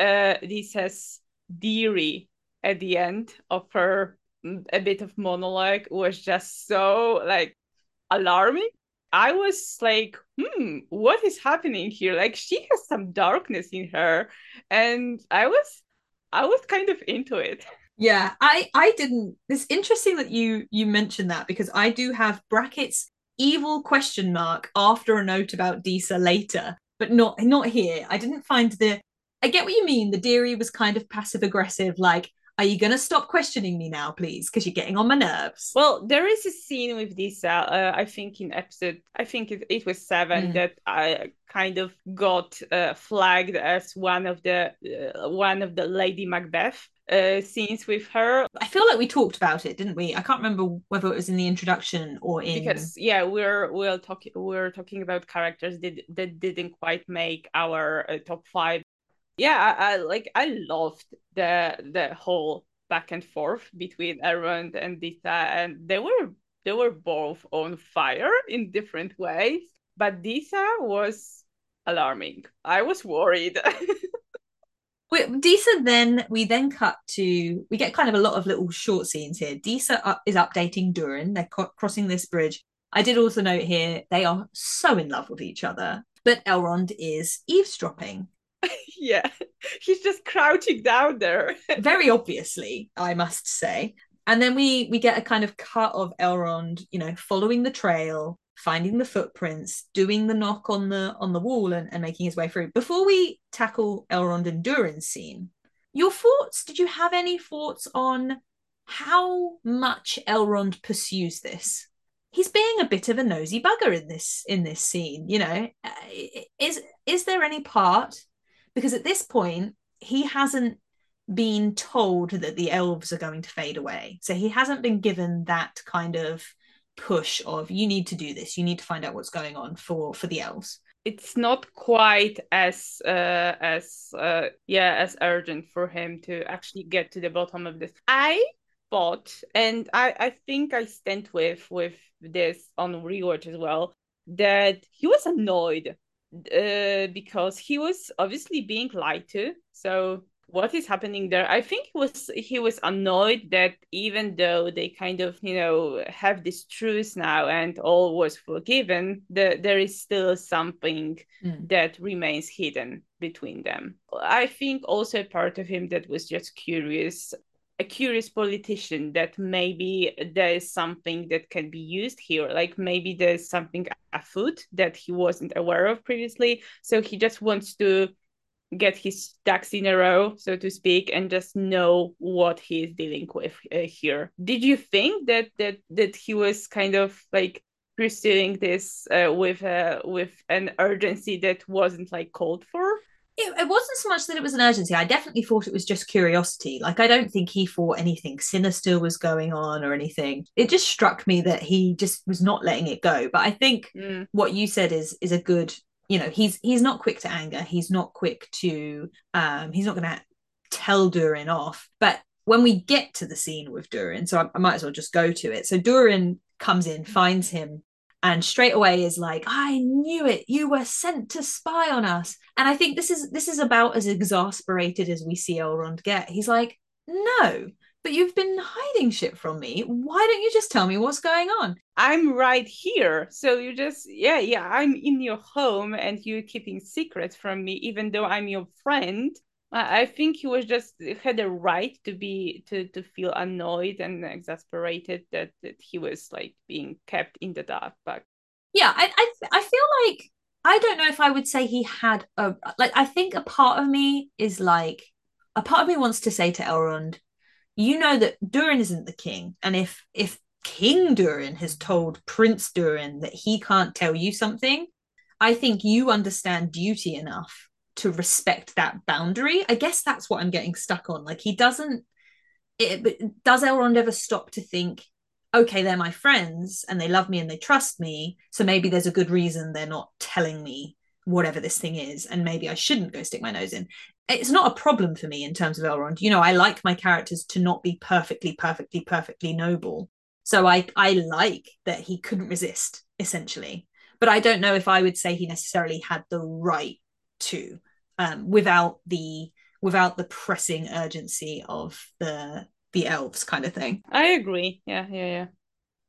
uh Disa's Deary at the end of her a bit of monologue was just so like alarming I was like, hmm, what is happening here? Like she has some darkness in her. And I was I was kind of into it. Yeah, I I didn't. It's interesting that you you mentioned that because I do have brackets evil question mark after a note about Disa later, but not not here. I didn't find the. I get what you mean. The Deary was kind of passive aggressive, like are you going to stop questioning me now, please? Because you're getting on my nerves. Well, there is a scene with this, uh, uh, I think in episode, I think it, it was seven, mm. that I kind of got uh, flagged as one of the uh, one of the Lady Macbeth uh, scenes with her. I feel like we talked about it, didn't we? I can't remember whether it was in the introduction or in because yeah, we're we're talking we're talking about characters that that didn't quite make our uh, top five yeah, I, I, like I loved the the whole back and forth between Elrond and Disa, and they were they were both on fire in different ways. But Disa was alarming. I was worried. *laughs* Disa then we then cut to we get kind of a lot of little short scenes here. Disa is updating Durin. They're co- crossing this bridge. I did also note here they are so in love with each other, but Elrond is eavesdropping *laughs* yeah, he's just crouching down there. *laughs* Very obviously, I must say. And then we we get a kind of cut of Elrond, you know, following the trail, finding the footprints, doing the knock on the on the wall, and, and making his way through. Before we tackle Elrond and Durin's scene, your thoughts? Did you have any thoughts on how much Elrond pursues this? He's being a bit of a nosy bugger in this in this scene. You know, uh, is is there any part because at this point he hasn't been told that the elves are going to fade away. So he hasn't been given that kind of push of you need to do this. You need to find out what's going on for for the elves. It's not quite as uh as uh yeah as urgent for him to actually get to the bottom of this. I thought and i i think i stand with with this on rewatch as well that he was annoyed uh, because he was obviously being lied to. So what is happening there? I think he was he was annoyed that even though they kind of you know have this truce now and all was forgiven, the, there is still something mm. that remains hidden between them. I think also part of him that was just curious a curious politician that maybe there is something that can be used here. Like maybe there's something afoot that he wasn't aware of previously. So he just wants to get his ducks in a row so to speak and just know what he is dealing with uh, here. Did you think that that that he was kind of like pursuing this uh, with uh, with an urgency that wasn't like called for it, it wasn't so much that it was an urgency. I definitely thought it was just curiosity. Like I don't think he thought anything sinister was going on or anything. It just struck me that he just was not letting it go. But I think mm. what you said is is a good. You know, he's he's not quick to anger. He's not quick to. um He's not going to tell Durin off. But when we get to the scene with Durin, so I, I might as well just go to it. So Durin comes in, finds him and straight away is like i knew it. You were sent to spy on us. And i think this is this is about as exasperated as we see elrond get. He's like no but you've been hiding shit from me. Why don't you just tell me what's going on? I'm right here. So you just yeah yeah i'm in your home and you're keeping secrets from me even though i'm your friend I think he was just had a right to be to to feel annoyed and exasperated that that he was like being kept in the dark. But yeah, I I I feel like I don't know if I would say he had a like. I think a part of me is like a part of me wants to say to Elrond, you know that Durin isn't the king, and if if King Durin has told Prince Durin that he can't tell you something, I think you understand duty enough to respect that boundary. I guess that's what I'm getting stuck on. Like he doesn't it does Elrond ever stop to think, okay, they're my friends and they love me and they trust me. So maybe there's a good reason they're not telling me whatever this thing is, and maybe I shouldn't go stick my nose in. It's not a problem for me in terms of Elrond. You know, I like my characters to not be perfectly, perfectly, perfectly noble. So I I like that he couldn't resist, essentially. But I don't know if I would say he necessarily had the right to um, without the without the pressing urgency of the the elves kind of thing. I agree. Yeah, yeah, yeah.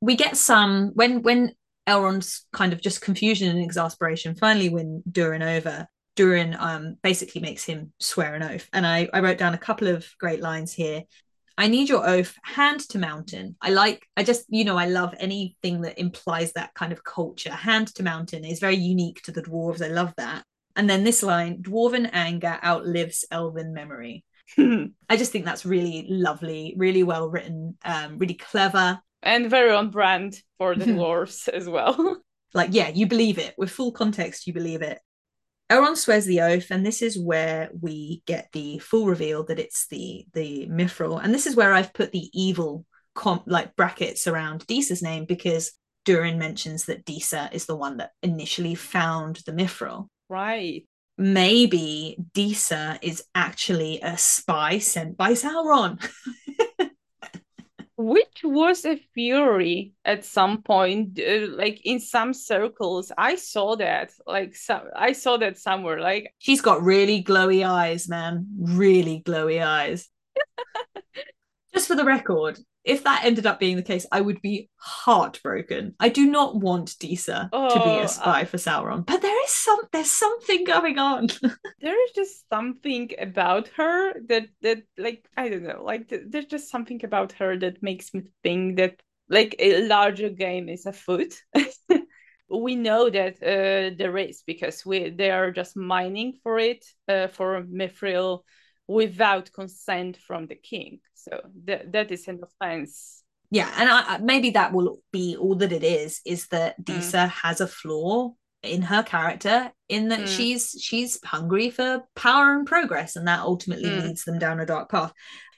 We get some when when Elrond's kind of just confusion and exasperation finally win Durin over. Durin um, basically makes him swear an oath. And I, I wrote down a couple of great lines here. I need your oath, hand to mountain. I like, I just, you know, I love anything that implies that kind of culture. Hand to mountain is very unique to the dwarves. I love that. And then this line dwarven anger outlives elven memory. *laughs* I just think that's really lovely, really well written, um, really clever. And very on brand for the *laughs* dwarves as well. *laughs* Like, yeah, you believe it. With full context, you believe it. Elrond swears the oath, and this is where we get the full reveal that it's the the Mithril. And this is where I've put the evil comp like brackets around Disa's name because Durin mentions that Disa is the one that initially found the Mithril. Right. Maybe Disa is actually a spy sent by Sauron. *laughs* which was a theory at some point uh, like in some circles i saw that like some i saw that somewhere like *laughs* she's got really glowy eyes man really glowy eyes *laughs* just for the record if that ended up being the case, I would be heartbroken. I do not want Disa oh, to be a oh, spy uh, for Sauron, but there is some there's something going on. *laughs* there is just something about her that that like I don't know, like there's just something about her that makes me think that like a larger game is afoot. *laughs* we know that uh, there is because we they are just mining for it uh, for Mithril without consent from the king. So that that is an offense. Yeah, and I, maybe that will be all that it is. Is that mm. Disa mm. has a flaw in her character in that mm. she's she's hungry for power and progress, and that ultimately mm. leads them down a dark path.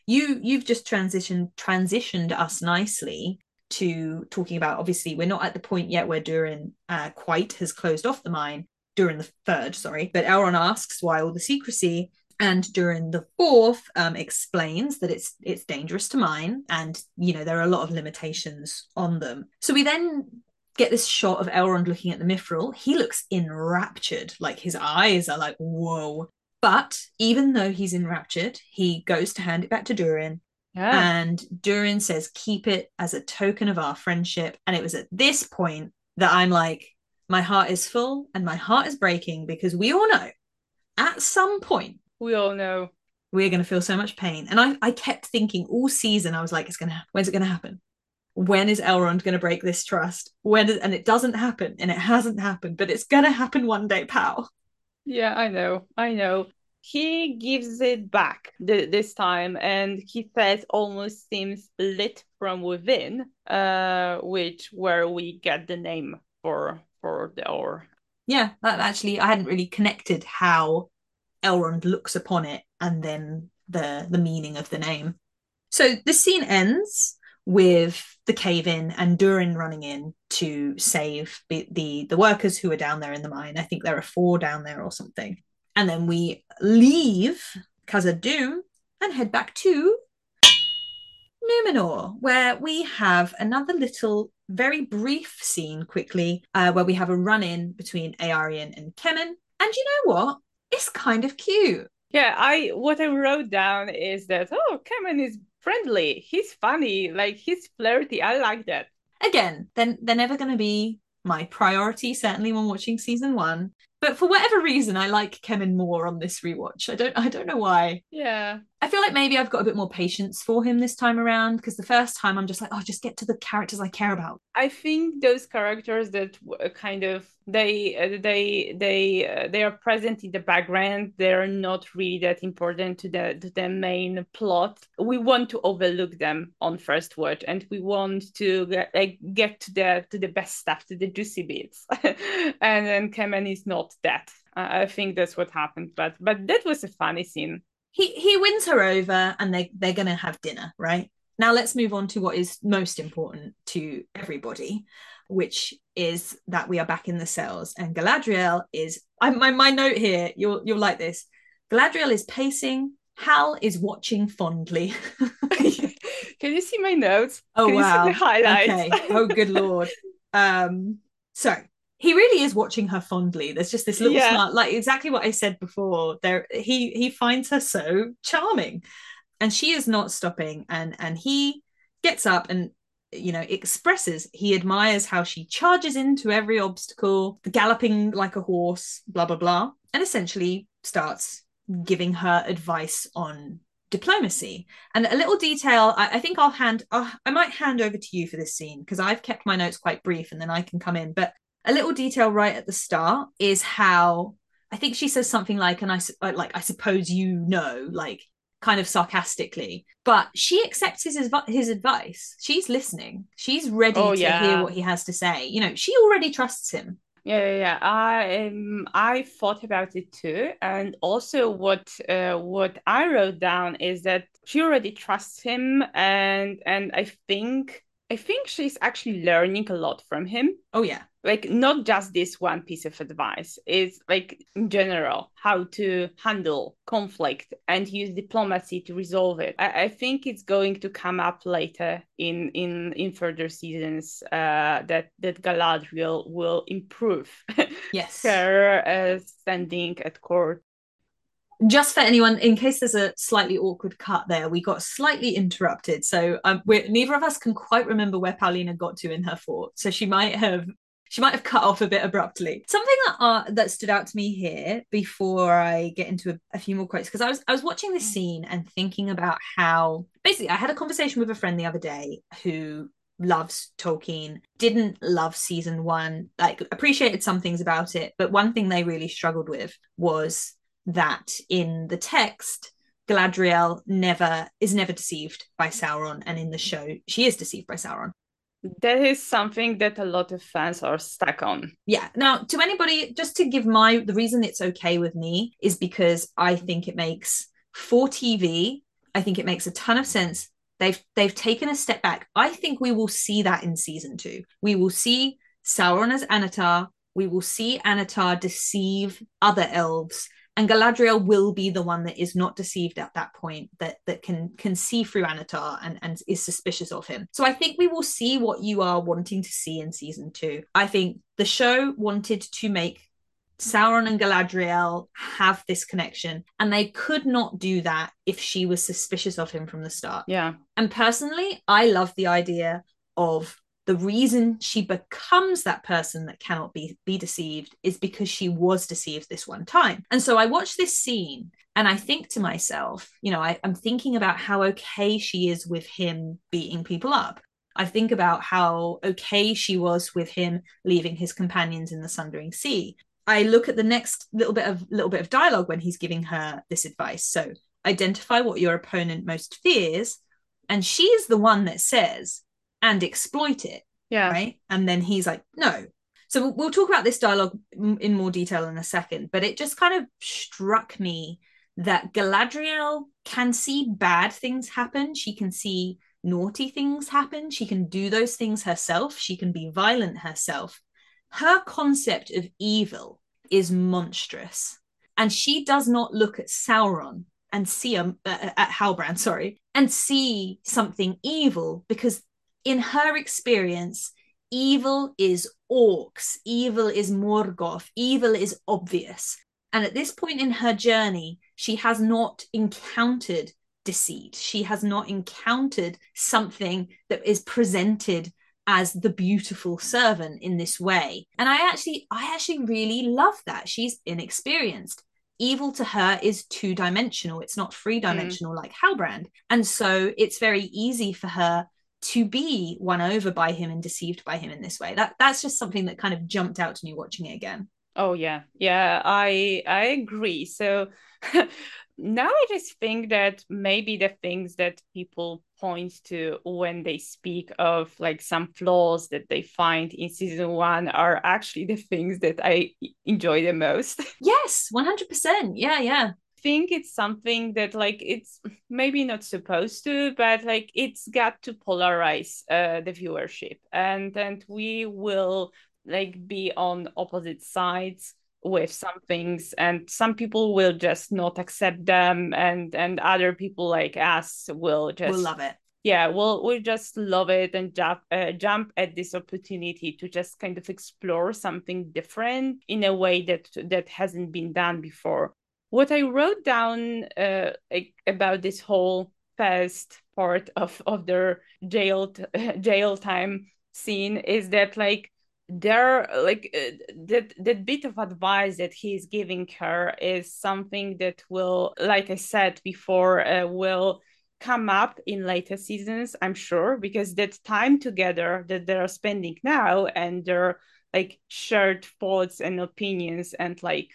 You you've just transitioned transitioned us nicely to talking about. Obviously, we're not at the point yet where Durin uh, quite has closed off the mine. Durin the third, sorry, but Elrond asks why all the secrecy and Durin the fourth um, explains that it's it's dangerous to mine and you know there are a lot of limitations on them. So we then get this shot of elrond looking at the mithril. He looks enraptured. Like his eyes are like whoa. But even though he's enraptured he goes to hand it back to durin. Yeah. and durin says keep it as a token of our friendship. And it was at this point that i'm like my heart is full and my heart is breaking because we all know at some point we all know. We're going to feel so much pain. And I, I kept thinking all season, I was like, it's going to, when's it going to happen? When is Elrond going to break this trust? When is, and it doesn't happen and it hasn't happened, but it's going to happen one day, pal. Yeah, I know. I know. He gives it back th- this time and he says almost seems lit from within, uh, which where we get the name for for the ore. Yeah, that actually I hadn't really connected how Elrond looks upon it and then the the meaning of the name. So the scene ends with the cave in and Durin running in to save the, the, the workers who are down there in the mine. I think there are four down there or something. And then we leave Khazad-dûm and head back to Numenor, where we have another little, very brief scene quickly, uh, where we have a run in between Eärien and Kemen. And you know what? It's kind of cute. Yeah, I what I wrote down is that oh, Kemen is friendly. He's funny. Like he's flirty. I like that. Again, then they're never going to be my priority. Certainly when watching season one. But for whatever reason, I like Kemen more on this rewatch. I don't. I don't know why. Yeah. I feel like maybe I've got a bit more patience for him this time around because the first time I'm just like, oh, just get to the characters I care about. I think those characters that kind of they uh, they they uh, they are present in the background. They're not really that important to the to the main plot. We want to overlook them on first watch, and we want to get, like get to the to the best stuff, to the juicy bits. *laughs* and then Kemen is not that. I think that's what happened. But but that was a funny scene he he wins her over and they they're gonna have dinner right? Now let's move on to what is most important to everybody which is that we are back in the cells. And galadriel is I, my, my note here you'll you'll like this. Galadriel is pacing hal is watching fondly. *laughs* Can you see my notes? Oh can wow. the highlights? Okay. Oh good *laughs* lord. Um so he really is watching her fondly. There's just this little yeah. smart, like exactly what I said before. There, he he finds her so charming, and she is not stopping. And and he gets up and you know, expresses he admires how she charges into every obstacle, galloping like a horse, blah, blah, blah, and essentially starts giving her advice on diplomacy and a little detail i, I think i'll hand uh, i might hand over to you for this scene because i've kept my notes quite brief and then i can come in but a little detail right at the start is how i think she says something like and i uh, like i suppose you know like kind of sarcastically but she accepts his his advice she's listening she's ready oh, to yeah. hear what he has to say you know she already trusts him yeah, yeah, yeah. I um, I thought about it too, and also what uh, what I wrote down is that she already trusts him, and and I think I think she's actually learning a lot from him. Oh yeah. Like not just this one piece of advice. It's like in general how to handle conflict and use diplomacy to resolve it. I, I think it's going to come up later in in in further seasons uh, that that Galadriel will improve *laughs* yes her uh, standing at court just for anyone in case there's a slightly awkward cut there we got slightly interrupted so um, neither of us can quite remember where paulina got to in her thought so she might have she might have cut off a bit abruptly something that uh, that stood out to me here before i get into a, a few more quotes because i was i was watching this scene and thinking about how basically i had a conversation with a friend the other day who loves Tolkien, didn't love season one, like appreciated some things about it, but one thing they really struggled with was that in the text Galadriel never is never deceived by Sauron, and in the show she is deceived by Sauron. That is something that a lot of fans are stuck on. Yeah. Now, to anybody, just to give my the reason it's okay with me is because I think it makes for TV. I think it makes a ton of sense. They've they've taken a step back. I think we will see that in season two. We will see Sauron as Annatar. We will see Annatar deceive other elves and Galadriel will be the one that is not deceived at that point that that can can see through Annatar and and is suspicious of him. So I think we will see what you are wanting to see in season 2. I think the show wanted to make Sauron and Galadriel have this connection, and they could not do that if she was suspicious of him from the start. Yeah. And personally, I love the idea of the reason she becomes that person that cannot be be deceived is because she was deceived this one time and so i watch this scene and i think to myself you know I, i'm thinking about how okay she is with him beating people up I think about how okay she was with him leaving his companions in the Sundering Sea. I look at the next little bit of little bit of dialogue when he's giving her this advice. So identify what your opponent most fears, and she's the one that says, and exploit it. Yeah. Right. And then he's like, no. So we'll talk about this dialogue in more detail in a second, but it just kind of struck me that Galadriel can see bad things happen. She can see naughty things happen. She can do those things herself. She can be violent herself. Her concept of evil is monstrous. And she does not look at Sauron and see a, uh, at Halbrand, sorry, and see something evil because in her experience, evil is orcs, evil is Morgoth, evil is obvious. And at this point in her journey, she has not encountered deceit. She has not encountered something that is presented as the beautiful servant in this way. And I actually, I actually really love that. She's inexperienced. Evil to her is two dimensional. It's not three dimensional mm. like Halbrand. And so it's very easy for her to be won over by him and deceived by him in this way. That that's just something that kind of jumped out to me watching it again. Oh yeah. Yeah, I I agree. So *laughs* now I just think that maybe the things that people point to when they speak of like some flaws that they find in season one are actually the things that I enjoy the most. *laughs* Yes, 100%. Yeah, yeah think it's something that like it's maybe not supposed to but like it's got to polarize uh, the viewership. And and we will like be on opposite sides with some things and some people will just not accept them and and other people like us will just will love it. Yeah we'll we just love it and jump uh, jump at this opportunity to just kind of explore something different in a way that that hasn't been done before what I wrote down uh, about this whole first part of of their jail *laughs* jail time scene is that like there like uh, that that bit of advice that he's giving her is something that will like i said before uh, will come up in later seasons i'm sure because that time together that they're spending now and their like shared thoughts and opinions and like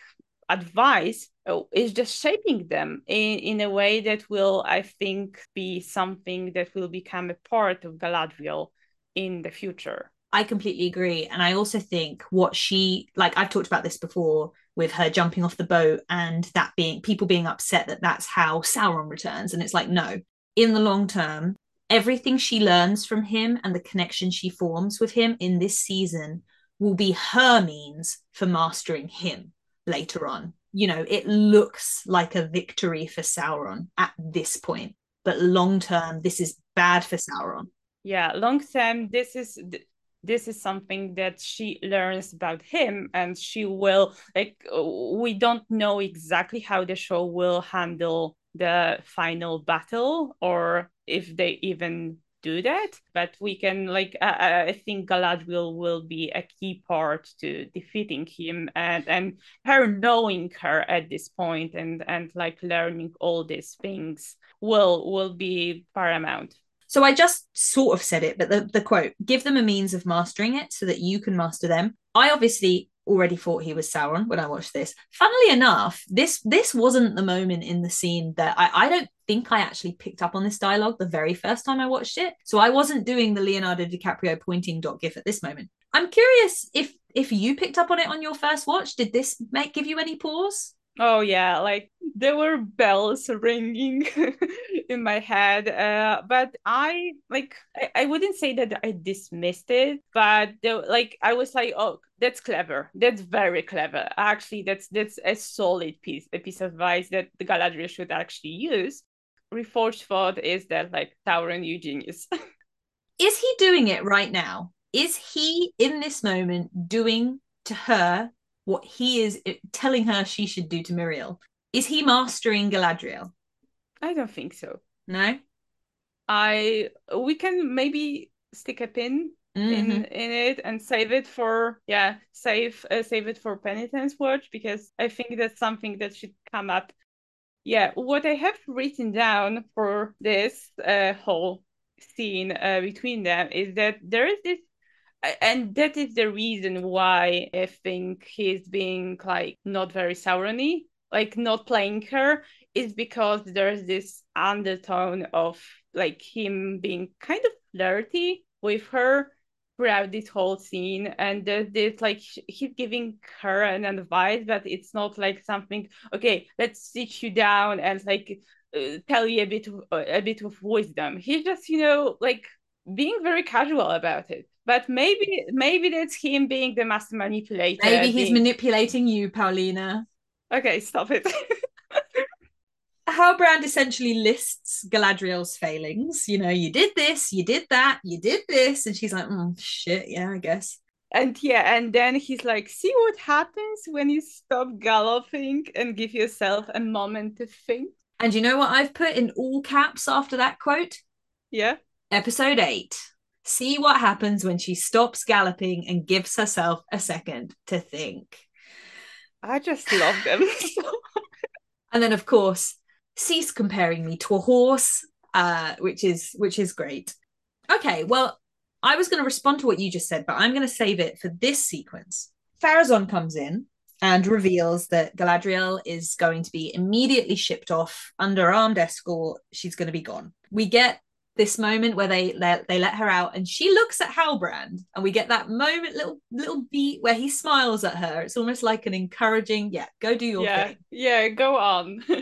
advice Oh, is just shaping them in, in a way that will i think be something that will become a part of galadriel in the future I completely agree. And I also think what she, like, I've talked about this before with her jumping off the boat and that being people being upset that that's how Sauron returns. And it's like, no, in the long term, everything she learns from him and the connection she forms with him in this season will be her means for mastering him later on. You know, it looks like a victory for Sauron at this point, but long term, this is bad for Sauron. Yeah, long term, this is this is something that she learns about him and she will like uh, we don't know exactly how the show will handle the final battle or if they even do that but we can like uh, i think galadriel will be a key part to defeating him and and her knowing her at this point and and like learning all these things will will be paramount so I just sort of said it, but the, the quote, give them a means of mastering it so that you can master them. I obviously already thought he was Sauron when I watched this. Funnily enough, this this wasn't the moment in the scene that I, I don't think I actually picked up on this dialogue the very first time I watched it. So I wasn't doing the Leonardo DiCaprio pointing dot gif at this moment. I'm curious if if you picked up on it on your first watch. Did this make give you any pause? Oh yeah, like there were bells ringing *laughs* in my head. Uh, but I like I, I wouldn't say that I dismissed it, but there, like I was like, oh, that's clever. That's very clever. Actually, that's that's a solid piece, a piece of advice that the Galadriel should actually use. Reforged thought is that like Sauron you genius. is he doing it right now? Is he in this moment doing to her what he is telling her she should do to Míriel. Is he mastering Galadriel? I don't think so. No. I we can maybe stick a pin mm-hmm. in in it and save it for yeah save uh, save it for penitence watch because I think that's something that should come up. Yeah, what I have written down for this uh, whole scene uh, between them is that there is this and that is the reason why I think he's being like not very Saurony, like not playing her, is because there's this undertone of like him being kind of flirty with her throughout this whole scene and this like he's giving her an advice but it's not like something okay let's sit you down and like uh, tell you a bit of a bit of wisdom. He's just you know like being very casual about it but maybe maybe that's him being the master manipulator. Maybe he's being... manipulating you, Paulina. Okay, stop it. *laughs* Halbrand essentially lists Galadriel's failings. You know, you did this, you did that, you did this, and she's like, mm, "Shit, yeah, I guess." And yeah, and then he's like, "See what happens when you stop galloping and give yourself a moment to think." And you know what I've put in all caps after that quote? Yeah. Episode eight. See what happens when she stops galloping and gives herself a second to think. I just love them. *laughs* and then, of course, cease comparing me to a horse, uh, which is which is great. Okay, well, I was going to respond to what you just said, but I'm going to save it for this sequence. Pharazôn comes in and reveals that Galadriel is going to be immediately shipped off under armed escort. She's going to be gone. We get this moment where they let they let her out and she looks at Halbrand and we get that moment little little beat where he smiles at her. It's almost like an encouraging yeah go do your yeah, thing. yeah go on. *laughs*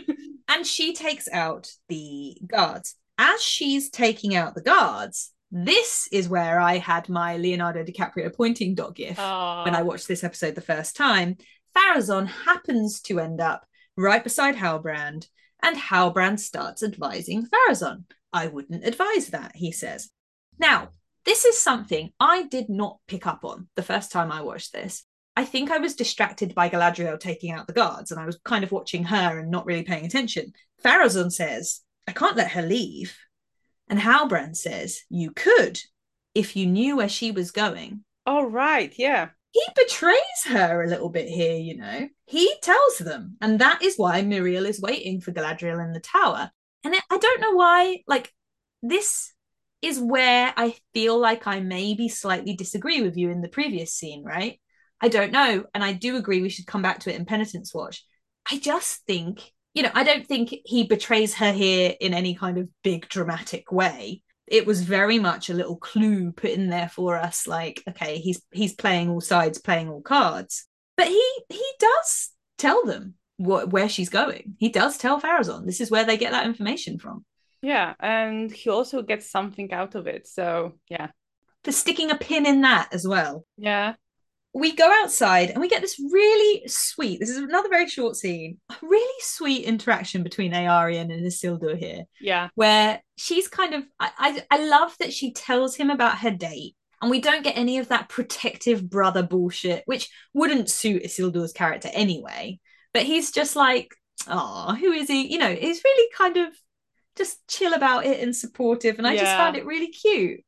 And she takes out the guards. As she's taking out the guards this is where I had my Leonardo DiCaprio pointing dot gif Aww. when I watched this episode the first time. Pharazôn happens to end up right beside Halbrand and Halbrand starts advising Pharazôn I wouldn't advise that, he says. Now, this is something I did not pick up on the first time I watched this. I think I was distracted by Galadriel taking out the guards and I was kind of watching her and not really paying attention. Pharazôn says, I can't let her leave. And Halbrand says, You could if you knew where she was going. Oh, right. Yeah. He betrays her a little bit here, you know. He tells them. And that is why Miriel is waiting for Galadriel in the tower. And I don't know why, like, this is where I feel like I maybe slightly disagree with you in the previous scene, right? I don't know. And I do agree we should come back to it in Penitence Watch. I just think, you know, I don't think he betrays her here in any kind of big dramatic way. It was very much a little clue put in there for us, like, okay, he's he's playing all sides, playing all cards. But he he does tell them what where she's going. He does tell Pharazôn this is where they get that information from. Yeah, and he also gets something out of it. So yeah. For sticking a pin in that as well. Yeah we go outside and we get this really sweet this is another very short scene a really sweet interaction between Eärien and Isildur here yeah where she's kind of I, I, I love that she tells him about her date and we don't get any of that protective brother bullshit which wouldn't suit Isildur's character anyway but he's just like oh who is he you know he's really kind of just chill about it and supportive and I yeah. just found it really cute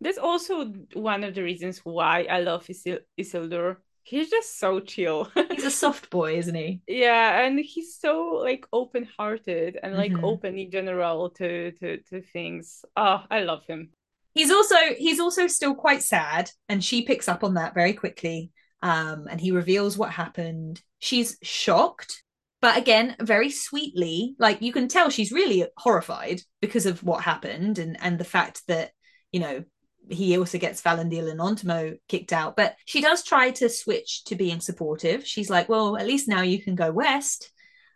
that's also one of the reasons why I love Isil- Isildur. He's just so chill. he's a *laughs* soft boy, isn't he? Yeah, and he's so like open-hearted and like mm-hmm. open in general to to to things. Oh, I love him. He's also he's also still quite sad, and she picks up on that very quickly. Um, and he reveals what happened. She's shocked, but again, very sweetly, like you can tell she's really horrified because of what happened and and the fact that you know he also gets Valandil and Ontamo kicked out. But she does try to switch to being supportive. She's like, well, at least now you can go west.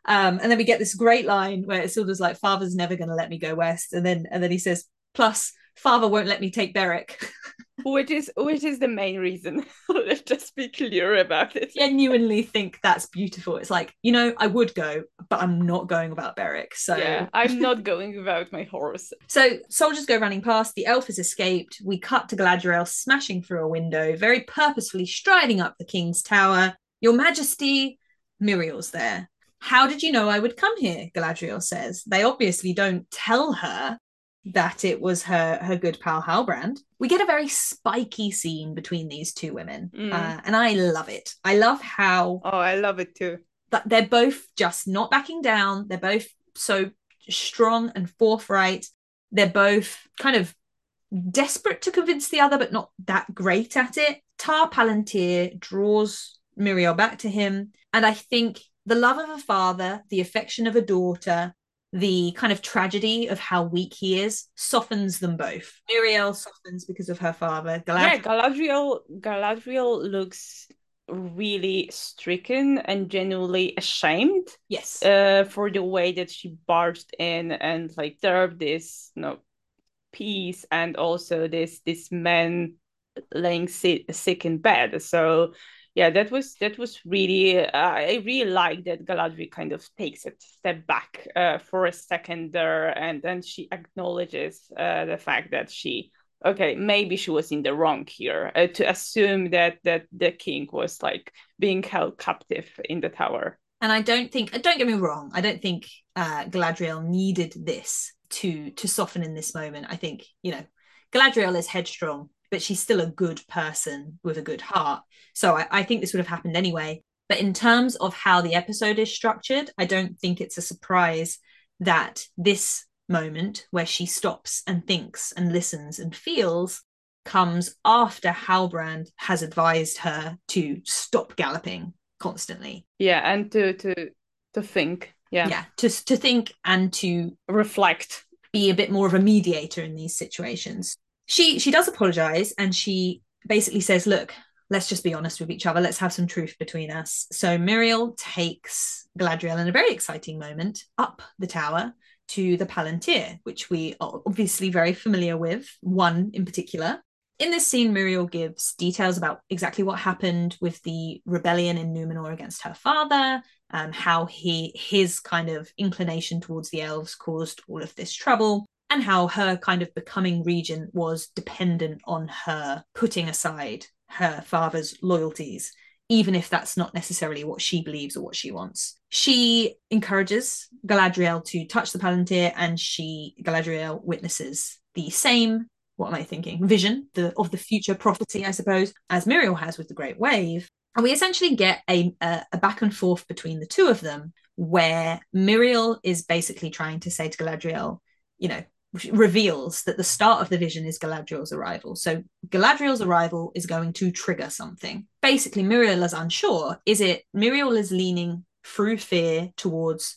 Um, and then we get this great line where of like, father's never going to let me go west. And then, and then he says, plus father won't let me take Berek. *laughs* which is which is the main reason. *laughs* Let's just be clear about it. Genuinely think that's beautiful. It's like you know I would go, but I'm not going about Berek. So yeah, I'm not *laughs* going without my horse. So soldiers go running past. The elf has escaped. We cut to Galadriel smashing through a window, very purposefully striding up the king's tower. Your Majesty, Miriel's there. How did you know I would come here? Galadriel says. They obviously don't tell her that it was her her good pal Halbrand. We get a very spiky scene between these two women, mm. uh, and I love it. I love how. Oh, I love it too. That they're both just not backing down. They're both so strong and forthright. They're both kind of desperate to convince the other, but not that great at it. Tar Palantir draws Miriel back to him, and I think the love of a father, the affection of a daughter, the kind of tragedy of how weak he is softens them both. Miriel softens because of her father. Galadriel- yeah, Galadriel Galadriel looks really stricken and genuinely ashamed. Yes. Uh, for the way that she barged in and like disturbed this you know, peace and also this this man laying sick, sick in bed. So yeah, that was that was really uh, I really like that Galadriel kind of takes a step back uh, for a second there, and then she acknowledges uh, the fact that she okay maybe she was in the wrong here uh, to assume that that the king was like being held captive in the tower. And I don't think don't get me wrong, I don't think uh, Galadriel needed this to to soften in this moment. I think you know Galadriel is headstrong but she's still a good person with a good heart. So I, I think this would have happened anyway. But in terms of how the episode is structured, I don't think it's a surprise that this moment where she stops and thinks and listens and feels comes after Halbrand has advised her to stop galloping constantly. Yeah, and to to to think. Yeah. Yeah, to to think and to reflect. Be a bit more of a mediator in these situations she she does apologize and she basically says look let's just be honest with each other. Let's have some truth between us. So Míriel takes galadriel in a very exciting moment up the tower to the palantir which we are obviously very familiar with one in particular. In this scene Míriel gives details about exactly what happened with the rebellion in numenor against her father and how he his kind of inclination towards the elves caused all of this trouble and how her kind of becoming regent was dependent on her putting aside her father's loyalties, even if that's not necessarily what she believes or what she wants. she encourages Galadriel to touch the Palantir, and she Galadriel witnesses the same. What am I thinking? Vision the, of the future prophecy, I suppose, as Míriel has with the Great Wave. And we essentially get a, a, a back and forth between the two of them, where Míriel is basically trying to say to Galadriel, you know, reveals that the start of the vision is Galadriel's arrival. So Galadriel's arrival is going to trigger something. Basically, Míriel is unsure. Is it Míriel is leaning through fear towards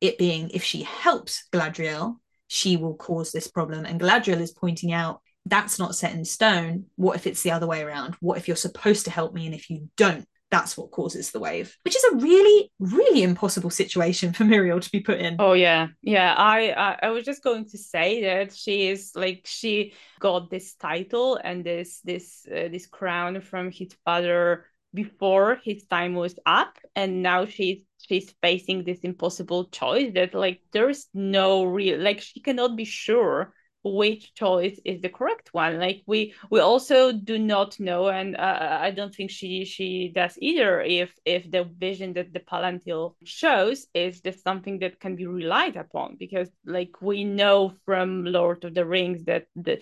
it being if she helps Galadriel, she will cause this problem. And Galadriel is pointing out that's not set in stone. What if it's the other way around? What if you're supposed to help me and if you don't, that's what causes the wave, which is a really, really impossible situation for Míriel to be put in. Oh yeah, yeah. I I, I was just going to say that she is like she got this title and this this uh, this crown from his father before his time was up and now she's she's facing this impossible choice that like there's no real like she cannot be sure which choice is the correct one. Like we we also do not know and uh, i don't think she she does either if if the vision that the palantir shows is just something that can be relied upon because like we know from lord of the rings that the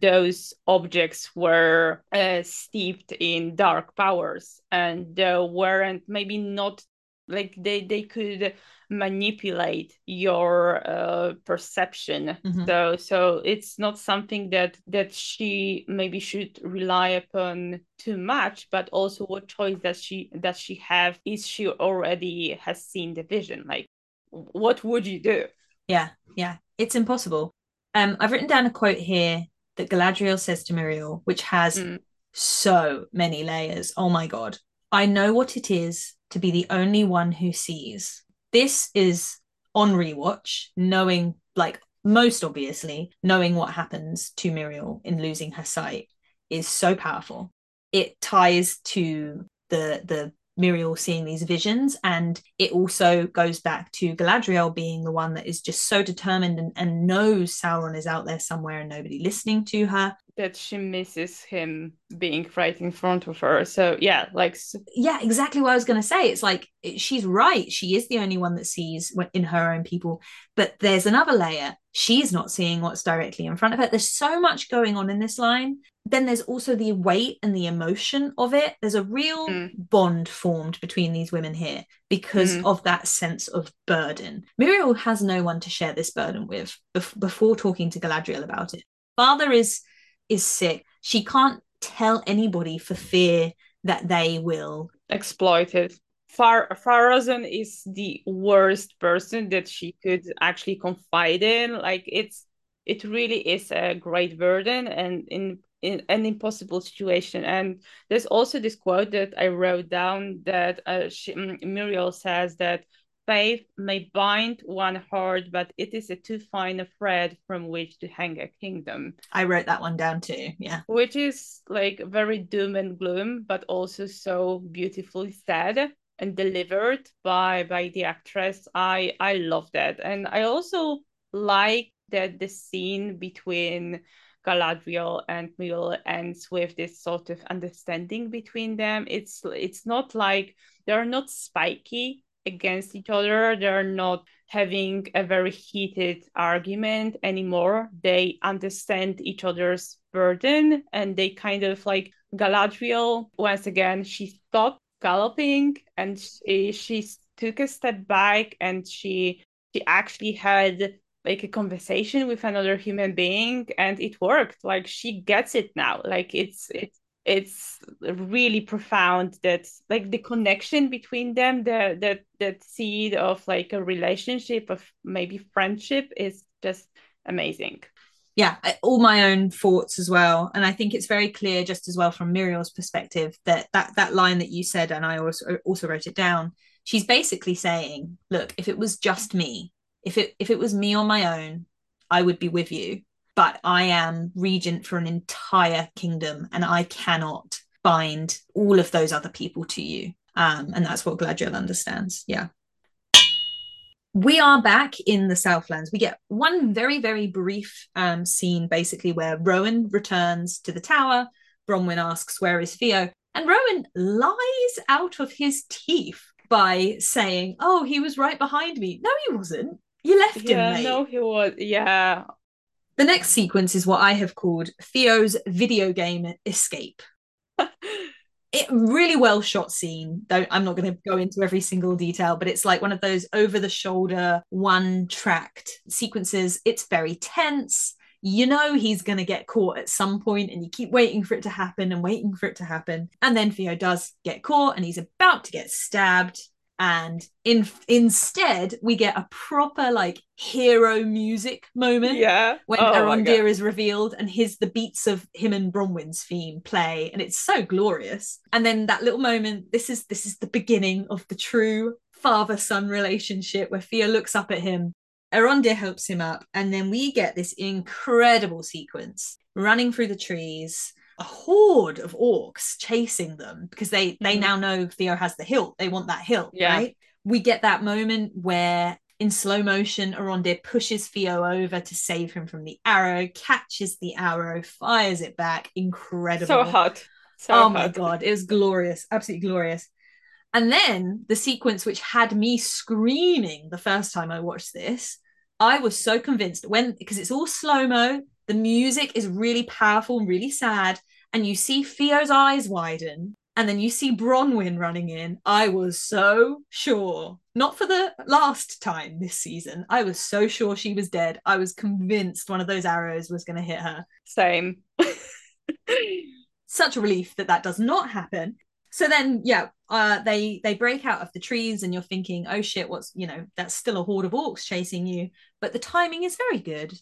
those objects were uh, steeped in dark powers and uh, weren't maybe not like they they could manipulate your uh, perception mm-hmm. so so it's not something that that she maybe should rely upon too much but also what choice does she does she have is she already has seen the vision like what would you do yeah yeah it's impossible um i've written down a quote here that Galadriel says to míriel which has mm. so many layers. Oh my God. I know what it is to be the only one who sees. This is on rewatch, knowing, like, most obviously, knowing what happens to Míriel in losing her sight is so powerful. It ties to the the Miriel seeing these visions. And it also goes back to Galadriel being the one that is just so determined and, and knows Sauron is out there somewhere and nobody listening to her. That she misses him being right in front of her. So, yeah, like. Yeah, exactly what I was going to say. It's like she's right. She is the only one that sees in her own people. But there's another layer. She's not seeing what's directly in front of her. There's so much going on in this line then there's also the weight and the emotion of it. There's a real mm. bond formed between these women here because mm. of that sense of burden. Míriel has no one to share this burden with bef- before talking to Galadriel about it. Father is is sick. She can't tell anybody for fear that they will exploit it. Far Pharazôn is the worst person that she could actually confide in. Like it's it really is a great burden and in in an impossible situation. And there's also this quote that I wrote down that uh, she, Miriel says that faith may bind one heart, but it is a too fine a thread from which to hang a kingdom. I wrote that one down too. Yeah. Which is like very doom and gloom, but also so beautifully said and delivered by by the actress. I I love that. And I also like that the scene between Galadriel and Míriel ends with this sort of understanding between them. It's it's not like they're not spiky against each other. They're not having a very heated argument anymore. They understand each other's burden and they kind of like Galadriel, once again, she stopped galloping and eh, she, she took a step back and she she actually had like a conversation with another human being and it worked. Like she gets it now. Like it's it's it's really profound that like the connection between them the that that seed of like a relationship of maybe friendship is just amazing yeah all my own thoughts as well. And i think it's very clear just as well from Míriel's perspective that that that line that you said and i also also wrote it down. She's basically saying look if it was just me if it if it was me on my own i would be with you. But i am regent for an entire kingdom and i cannot bind all of those other people to you. Um, and that's what Galadriel understands. Yeah we are back in the Southlands. We get one very, very brief um, scene, basically, where Rowan returns to the tower. Bronwyn asks, Where is Theo? And Rowan lies out of his teeth by saying, "Oh, he was right behind me." No, he wasn't. You left yeah, him, mate. no, he was. Yeah. The next sequence is what I have called Theo's video game escape. *laughs* it really well shot scene. Though I'm not going to go into every single detail, but it's like one of those over the shoulder, one tracked sequences. It's very tense. You know he's going to get caught at some point, and you keep waiting for it to happen and waiting for it to happen. And then Theo does get caught, and he's about to get stabbed and in instead we get a proper like hero music moment yeah. when oh Arondir is revealed and his the beats of him and Bronwyn's theme play and it's so glorious. And then that little moment this is this is the beginning of the true father son relationship where Theo looks up at him Arondir helps him up and then we get this incredible sequence running through the trees a horde of orcs chasing them because they they mm-hmm. now know Theo has the hilt. They want that hilt, yeah. right? We get that moment where in slow motion, Arondir pushes Theo over to save him from the arrow, catches the arrow, fires it back. Incredible. So hot. So oh hot. my god, it was glorious, absolutely glorious. And then the sequence which had me screaming the first time I watched this, I was so convinced when because it's all slow mo, the music is really powerful and really sad, and you see Theo's eyes widen, and then you see Bronwyn running in. I was so sure, not for the last time this season, I was so sure she was dead. I was convinced one of those arrows was going to hit her. Same. *laughs* Such a relief that that does not happen. So then, yeah, uh, they they break out of the trees, and you're thinking, oh shit, what's you know that's still a horde of orcs chasing you. But the timing is very good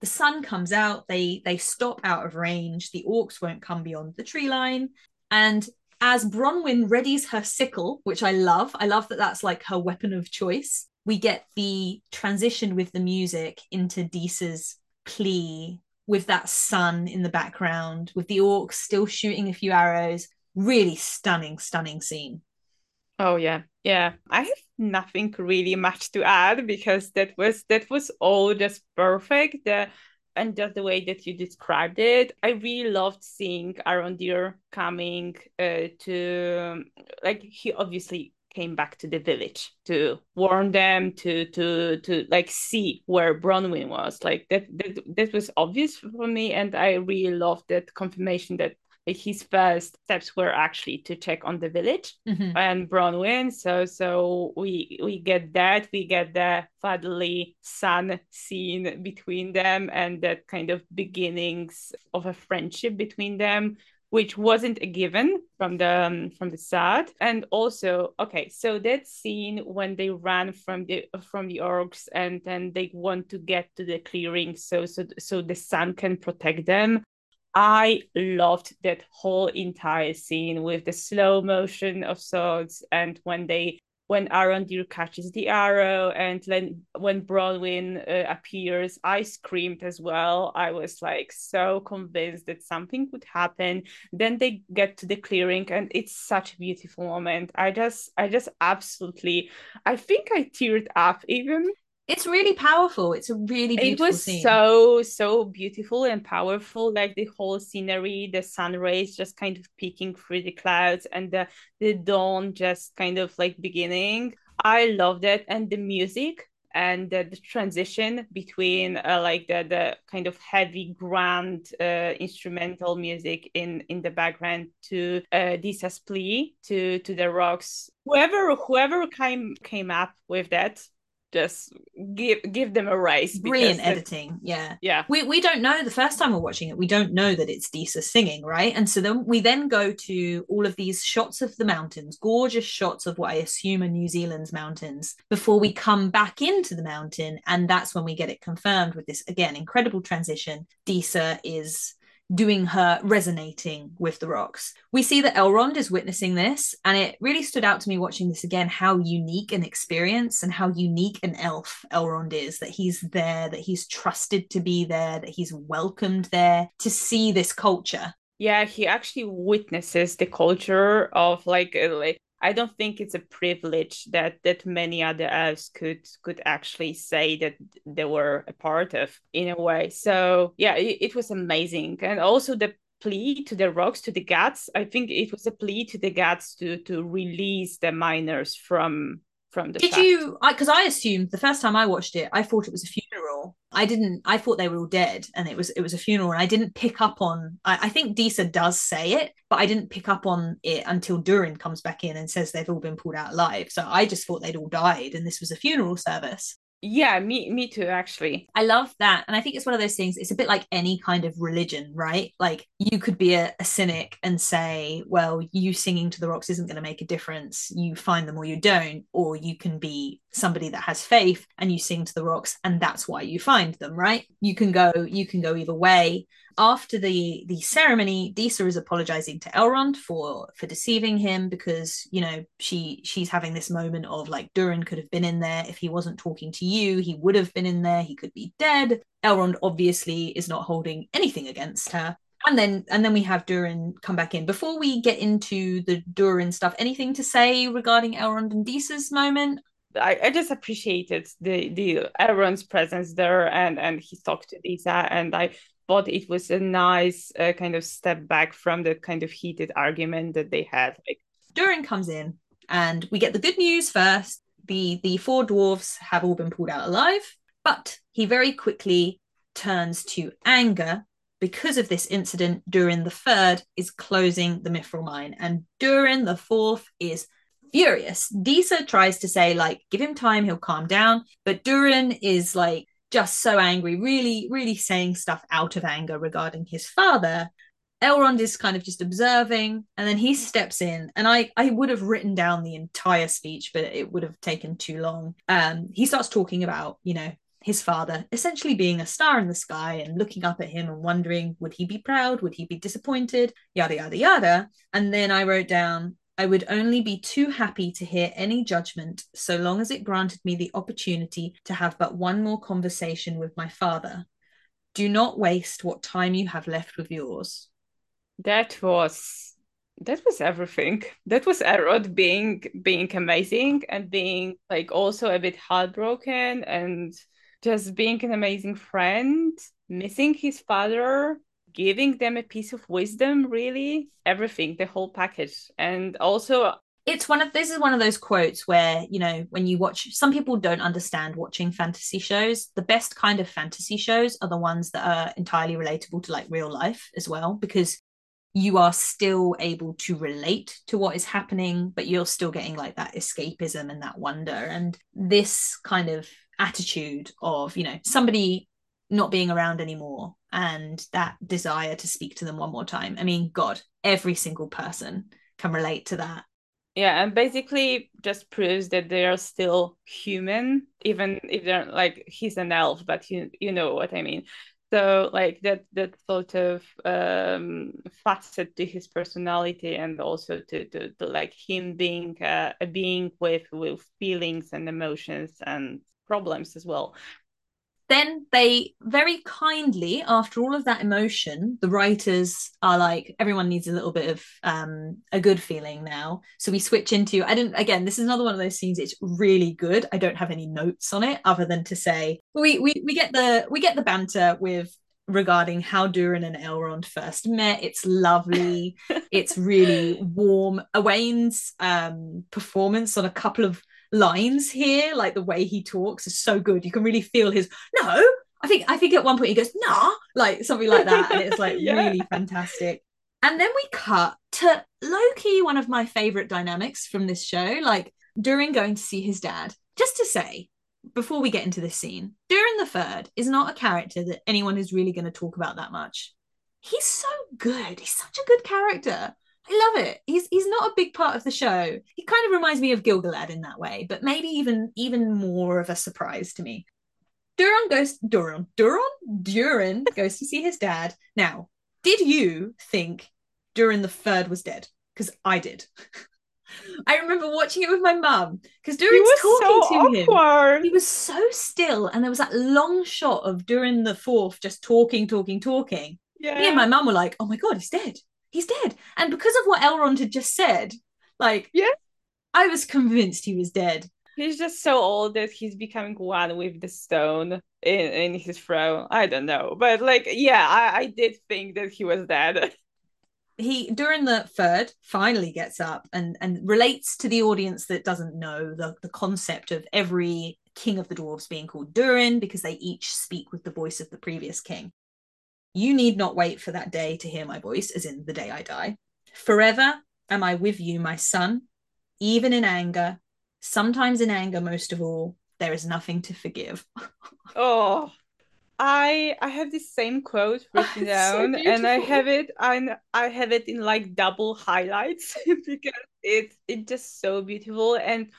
the sun comes out they they stop out of range the orcs won't come beyond the tree line. And as bronwyn readies her sickle which i love i love that that's like her weapon of choice we get the transition with the music into Disa's plea with that sun in the background with the orcs still shooting a few arrows. Really stunning stunning scene oh yeah. Yeah i have nothing really much to add because that was that was all just perfect the and just the way that you described it. I really loved seeing Aaron arondir coming uh, to like he obviously came back to the village to warn them to to to like see where bronwyn was. Like that that, that was obvious for me and i really loved that confirmation that his first steps were actually to check on the village mm-hmm. and Bronwyn. So so we we get that we get the fatherly son scene between them and that kind of beginnings of a friendship between them which wasn't a given from the um, from the start and also okay so that scene when they ran from the from the orcs and then they want to get to the clearing so so so the sun can protect them I loved that whole entire scene with the slow motion of swords and when they when Arondir catches the arrow and then when Bronwyn uh, appears, I screamed as well. I was like so convinced that something would happen. Then they get to the clearing and it's such a beautiful moment. I just I just absolutely I think I teared up even it's really powerful. It's a really beautiful It was scene. so so beautiful and powerful. Like the whole scenery, the sun rays just kind of peeking through the clouds, and the the dawn just kind of like beginning. I loved it, and the music and the, the transition between uh, like the the kind of heavy grand uh, instrumental music in in the background to uh, Disa's plea to to the rocks. Whoever whoever came came up with that just give give them a race. Brilliant editing, yeah, yeah. We we don't know the first time we're watching it. We don't know that it's Disa singing, right? And so then we then go to all of these shots of the mountains, gorgeous shots of what I assume are New Zealand's mountains, before we come back into the mountain, and that's when we get it confirmed with this again incredible transition. Disa is doing her resonating with the rocks. We see that Elrond is witnessing this, and it really stood out to me watching this again how unique an experience and how unique an elf Elrond is that he's there, that he's trusted to be there, that he's welcomed there to see this culture. Yeah, he actually witnesses the culture of like, uh, like I don't think it's a privilege that that many other elves could could actually say that they were a part of in a way. So yeah, it, it was amazing, and also the plea to the rocks to the gods i think it was a plea to the gods to to release the miners from from the did you because I, I, assumed the first time i watched it i thought it was a funeral. I didn't i thought they were all dead and it was it was a funeral and i didn't pick up on i, I think disa does say it but i didn't pick up on it until durin comes back in and says they've all been pulled out alive. So i just thought they'd all died and this was a funeral service yeah me me too actually. I love that and i think it's one of those things it's a bit like any kind of religion right? Like you could be a, a cynic and say well you singing to the rocks isn't going to make a difference you find them or you don't or you can be somebody that has faith and you sing to the rocks and that's why you find them right? You can go you can go either way. After the the ceremony disa is apologizing to elrond for for deceiving him because you know she she's having this moment of like durin could have been in there. If he wasn't talking to you he would have been in there. He could be dead. Elrond obviously is not holding anything against her. And then and then we have Durin come back in. Before we get into the Durin stuff, anything to say regarding Elrond and Disa's moment? I, I just appreciated the the Elrond's presence there and and he talked to Disa and I thought it was a nice uh, kind of step back from the kind of heated argument that they had. Like Durin comes in, and we get the good news first. The the four dwarves have all been pulled out alive, but he very quickly turns to anger because of this incident. Durin the third is closing the Mithril mine, and Durin the fourth is furious. Disa tries to say, like, give him time, he'll calm down. But Durin is like, just so angry, really, really saying stuff out of anger regarding his father. Elrond is kind of just observing, and then he steps in. And I, I would have written down the entire speech, but it would have taken too long. Um, he starts talking about, you know, his father essentially being a star in the sky and looking up at him and wondering, would he be proud? Would he be disappointed? Yada, yada, yada. And then I wrote down, I would only be too happy to hear any judgment so long as it granted me the opportunity to have but one more conversation with my father. Do not waste what time you have left with yours. That was that was everything. That was Elrond being being amazing and being like also a bit heartbroken and just being an amazing friend, missing his father, giving them a piece of wisdom really everything the whole package. And also it's one of this is one of those quotes where you know when you watch some people don't understand watching fantasy shows. The best kind of fantasy shows are the ones that are entirely relatable to like real life as well because you are still able to relate to what is happening but you're still getting like that escapism and that wonder. And this kind of attitude of you know somebody not being around anymore and that desire to speak to them one more time. I mean, God, every single person can relate to that. Yeah, and basically just proves that they are still human, even if they're like he's an elf, but you you know what I mean. So like that that sort of um, facet to his personality, and also to to, to like him being uh, a being with with feelings and emotions and problems as well then they very kindly after all of that emotion the writers are like everyone needs a little bit of um, a good feeling now so we switch into i didn't again this is another one of those scenes it's really good i don't have any notes on it other than to say we we, we get the we get the banter with regarding how Durin and Elrond first met. It's lovely. *laughs* it's really warm. Egwene's um, performance on a couple of lines here, like the way he talks is so good. You can really feel his no. I think I think at one point he goes nah, like something like that, and it's like *laughs* yeah. really fantastic. And then we cut to Loki, one of my favorite dynamics from this show, like Durin going to see his dad. Just to say, before we get into this scene, Durin the Third is not a character that anyone is really going to talk about that much. He's so good. He's such a good character. I love it. He's he's not a big part of the show. He kind of reminds me of Gil-galad in that way, but maybe even even more of a surprise to me. Durin goes Durin Durin Durin goes to see his dad. Now, did you think Durin the third was dead? Because I did. *laughs* I remember watching it with my mum because Durin's talking so to awkward. him. He was so still, and there was that long shot of Durin the fourth just talking, talking, talking. Yeah. Me and my mum were like, "Oh my god, he's dead! He's dead. And because of what Elrond had just said, like, yeah, I was convinced he was dead. He's just so old that he's becoming one with the stone in, in his throne. I don't know. But like, yeah, I, I did think that he was dead. *laughs* he Durin the third finally gets up and and relates to the audience that doesn't know the, the concept of every king of the dwarves being called Durin because they each speak with the voice of the previous king. You need not wait for that day to hear my voice, as in the day I die. Forever am I with you, my son, even in anger, sometimes in anger most of all, there is nothing to forgive. *laughs* oh, I I have this same quote *laughs* oh, written down, so and I have it I I have it in like double highlights *laughs* because it's it's just so beautiful. And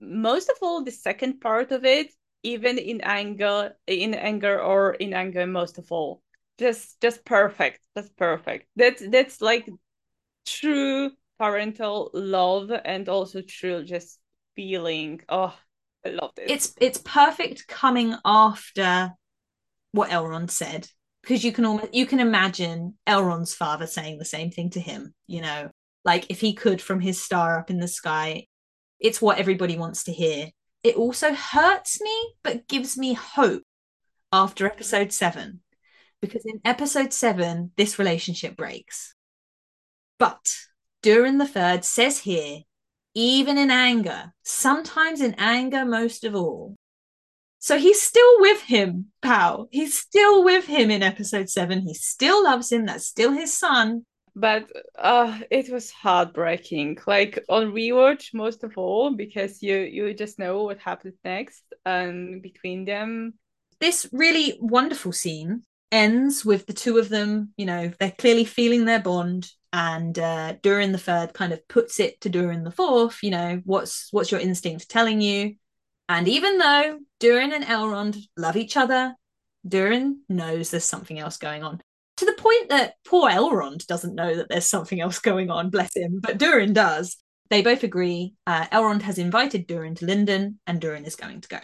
most of all, the second part of it, even in anger, in anger or in anger, most of all, just just perfect, that's perfect. That's that's like true parental love and also true just feeling. Oh, I love this. It's it's perfect coming after what Elrond said because you can almost you can imagine Elrond's father saying the same thing to him. You know, like if he could from his star up in the sky. It's what everybody wants to hear. It also hurts me, but gives me hope after episode seven, because in episode seven, this relationship breaks. But Durin the Third says here, even in anger, sometimes in anger most of all, so he's still with him, Pal. He's still with him in episode seven. He still loves him. That's still his son. But uh it was heartbreaking. Like on rewatch most of all, because you you just know what happens next and between them. This really wonderful scene ends with the two of them, you know, they're clearly feeling their bond. And uh Durin the third kind of puts it to Durin the fourth, you know, what's what's your instinct telling you? And even though Durin and Elrond love each other, Durin knows there's something else going on. To the point that poor Elrond doesn't know that there's something else going on, bless him, but Durin does. They both agree. Uh, Elrond has invited Durin to Lindon, and Durin is going to go.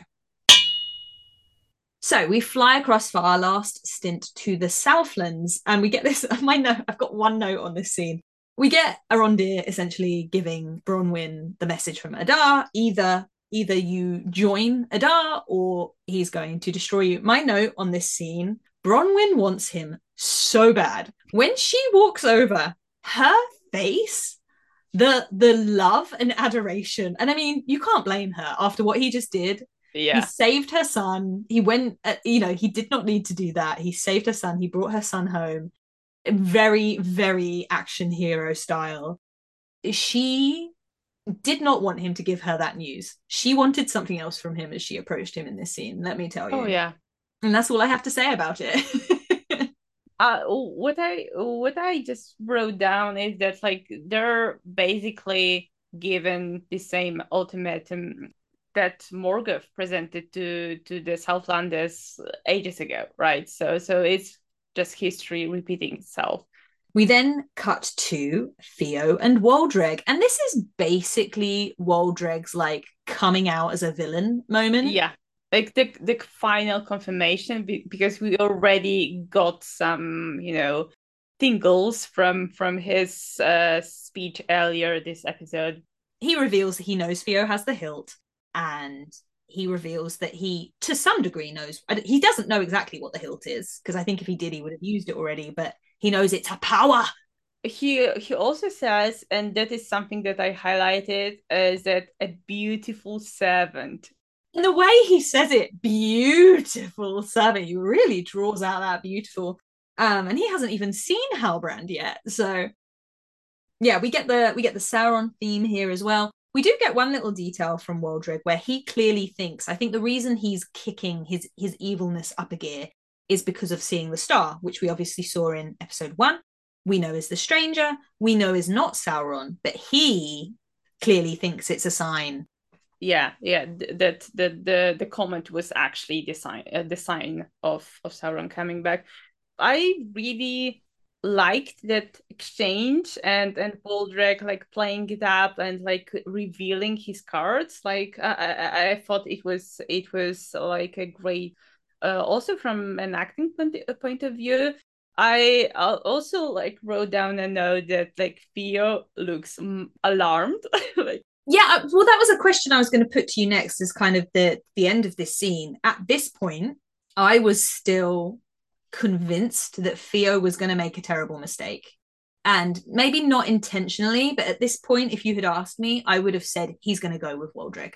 So we fly across for our last stint to the Southlands, and we get this. *laughs* My note, I've got one note on this scene. We get Arondir essentially giving Bronwyn the message from Adar either either you join Adar or he's going to destroy you. My note on this scene Bronwyn wants him so bad. When she walks over, her face, the the love and adoration, and I mean, you can't blame her after what he just did. Yeah. He saved her son. He went, uh, you know, he did not need to do that. He saved her son. He brought her son home. Very, very action hero style. She did not want him to give her that news. She wanted something else from him as she approached him in this scene, let me tell you. Oh yeah. And that's all I have to say about it. *laughs* uh what I what I just wrote down is that like they're basically given the same ultimatum that Morgoth presented to to the Southlanders ages ago, right? So so it's just history repeating itself. We then cut to Theo and Waldreg. And this is basically Waldreg's like coming out as a villain moment. Yeah. Like the the final confirmation because we already got some, you know, tingles from from his uh, speech earlier this episode. He reveals that he knows Theo has the hilt and he reveals that he to some degree knows he doesn't know exactly what the hilt is because I think if he did he would have used it already but he knows it's a power. He he also says, and that is something that I highlighted, is that a beautiful servant. And the way he says it, beautiful servant, he really draws out that beautiful. Um, and he hasn't even seen Halbrand yet, so yeah, we get the we get the Sauron theme here as well. We do get one little detail from Waldreg where he clearly thinks. I think the reason he's kicking his his evilness up a gear is because of seeing the star, which we obviously saw in episode one. We know is the stranger, we know is not Sauron, but he clearly thinks it's a sign. Yeah, yeah, that the the the comment was actually the sign uh, the sign of of Sauron coming back. I really liked that exchange and and Waldreg like playing it up and like revealing his cards. Like I, I, thought it was it was like a great uh, also from an acting point, uh, point of view i also like wrote down a note that like theo looks alarmed *laughs* like yeah uh, well that was a question i was going to put to you next as kind of the the end of this scene at this point i was still convinced that theo was going to make a terrible mistake And maybe not intentionally, but at this point, if you had asked me, I would have said he's going to go with Waldreg.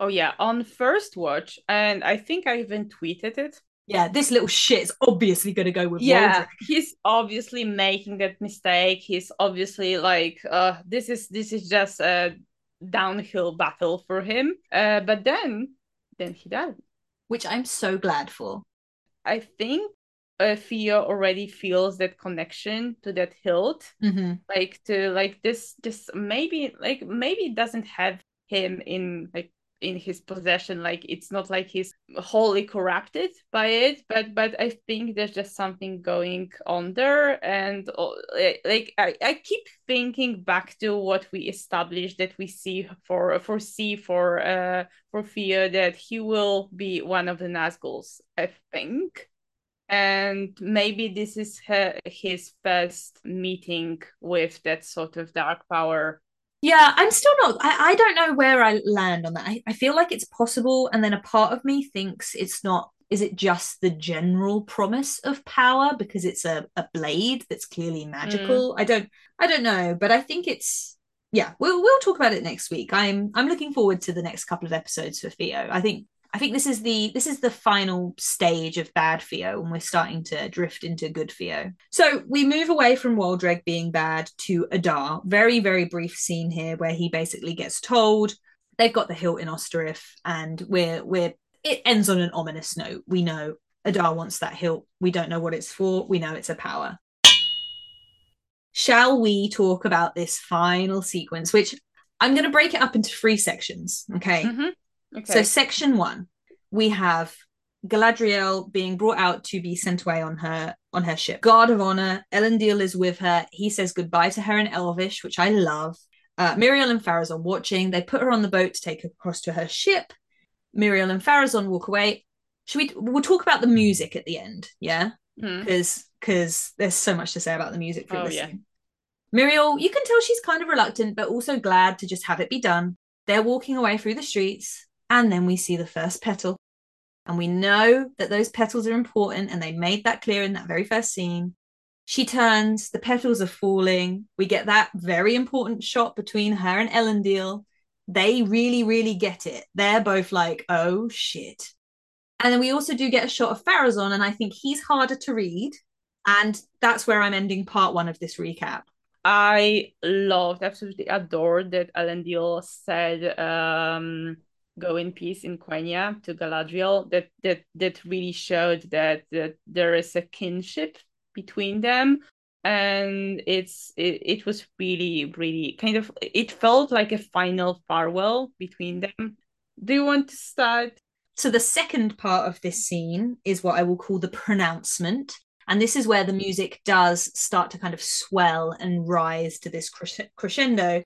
Oh yeah, on first watch, and I think I even tweeted it. Yeah, this little shit's obviously going to go with yeah, Waldreg. he's obviously making that mistake. He's obviously like, uh, this is this is just a downhill battle for him. Uh, but then, then he does, which I'm so glad for. I think uh, Theo already feels that connection to that hilt, mm-hmm. like to like this, just maybe like maybe it doesn't have him in like in his possession. Like it's not like he's wholly corrupted by it but but i think there's just something going on there. And uh, like I, I keep thinking back to what we established that we see for foresee for uh for Theo that he will be one of the Nazguls i think and maybe this is his first meeting with that sort of dark power yeah, I'm still not. I, I don't know where I land on that. I, I feel like it's possible, and then a part of me thinks it's not. Is it just the general promise of power because it's a, a blade that's clearly magical? Mm. I don't I don't know, but I think it's yeah. We'll we'll talk about it next week. I'm I'm looking forward to the next couple of episodes for Theo. I think I think this is the this is the final stage of bad Theo, and we're starting to drift into good Theo. So we move away from Waldreg being bad to Adar. Very very brief scene here where he basically gets told they've got the hilt in Ostirith, and we're we're it ends on an ominous note. We know Adar wants that hilt. We don't know what it's for. We know it's a power. Shall we talk about this final sequence, which I'm going to break it up into three sections. Okay. Mm-hmm. Okay. So section one, we have Galadriel being brought out to be sent away on her on her ship. Guard of honor, Elendil is with her. He says goodbye to her in Elvish, which I love. Uh, Míriel and Pharazôn watching. They put her on the boat to take her across to her ship. Míriel and Pharazôn walk away. Should we? We'll talk about the music at the end, yeah, because mm. because there's so much to say about the music for oh, this yeah. Míriel, you can tell she's kind of reluctant, but also glad to just have it be done. They're walking away through the streets. And then we see the first petal. And we know that those petals are important, and they made that clear in that very first scene. She turns, the petals are falling. We get that very important shot between her and Elendil. They really, really get it. They're both like, oh shit. And then we also do get a shot of Pharazôn, and I think he's harder to read. And that's where I'm ending part one of this recap. I loved, absolutely adored that Elendil said, um, go in peace in Quenya to Galadriel. That that that really showed that that there is a kinship between them. And it's it, it was really really kind of it felt like a final farewell between them. Do you want to start? So the second part of this scene is what i will call the pronouncement. And this is where the music does start to kind of swell and rise to this crescendo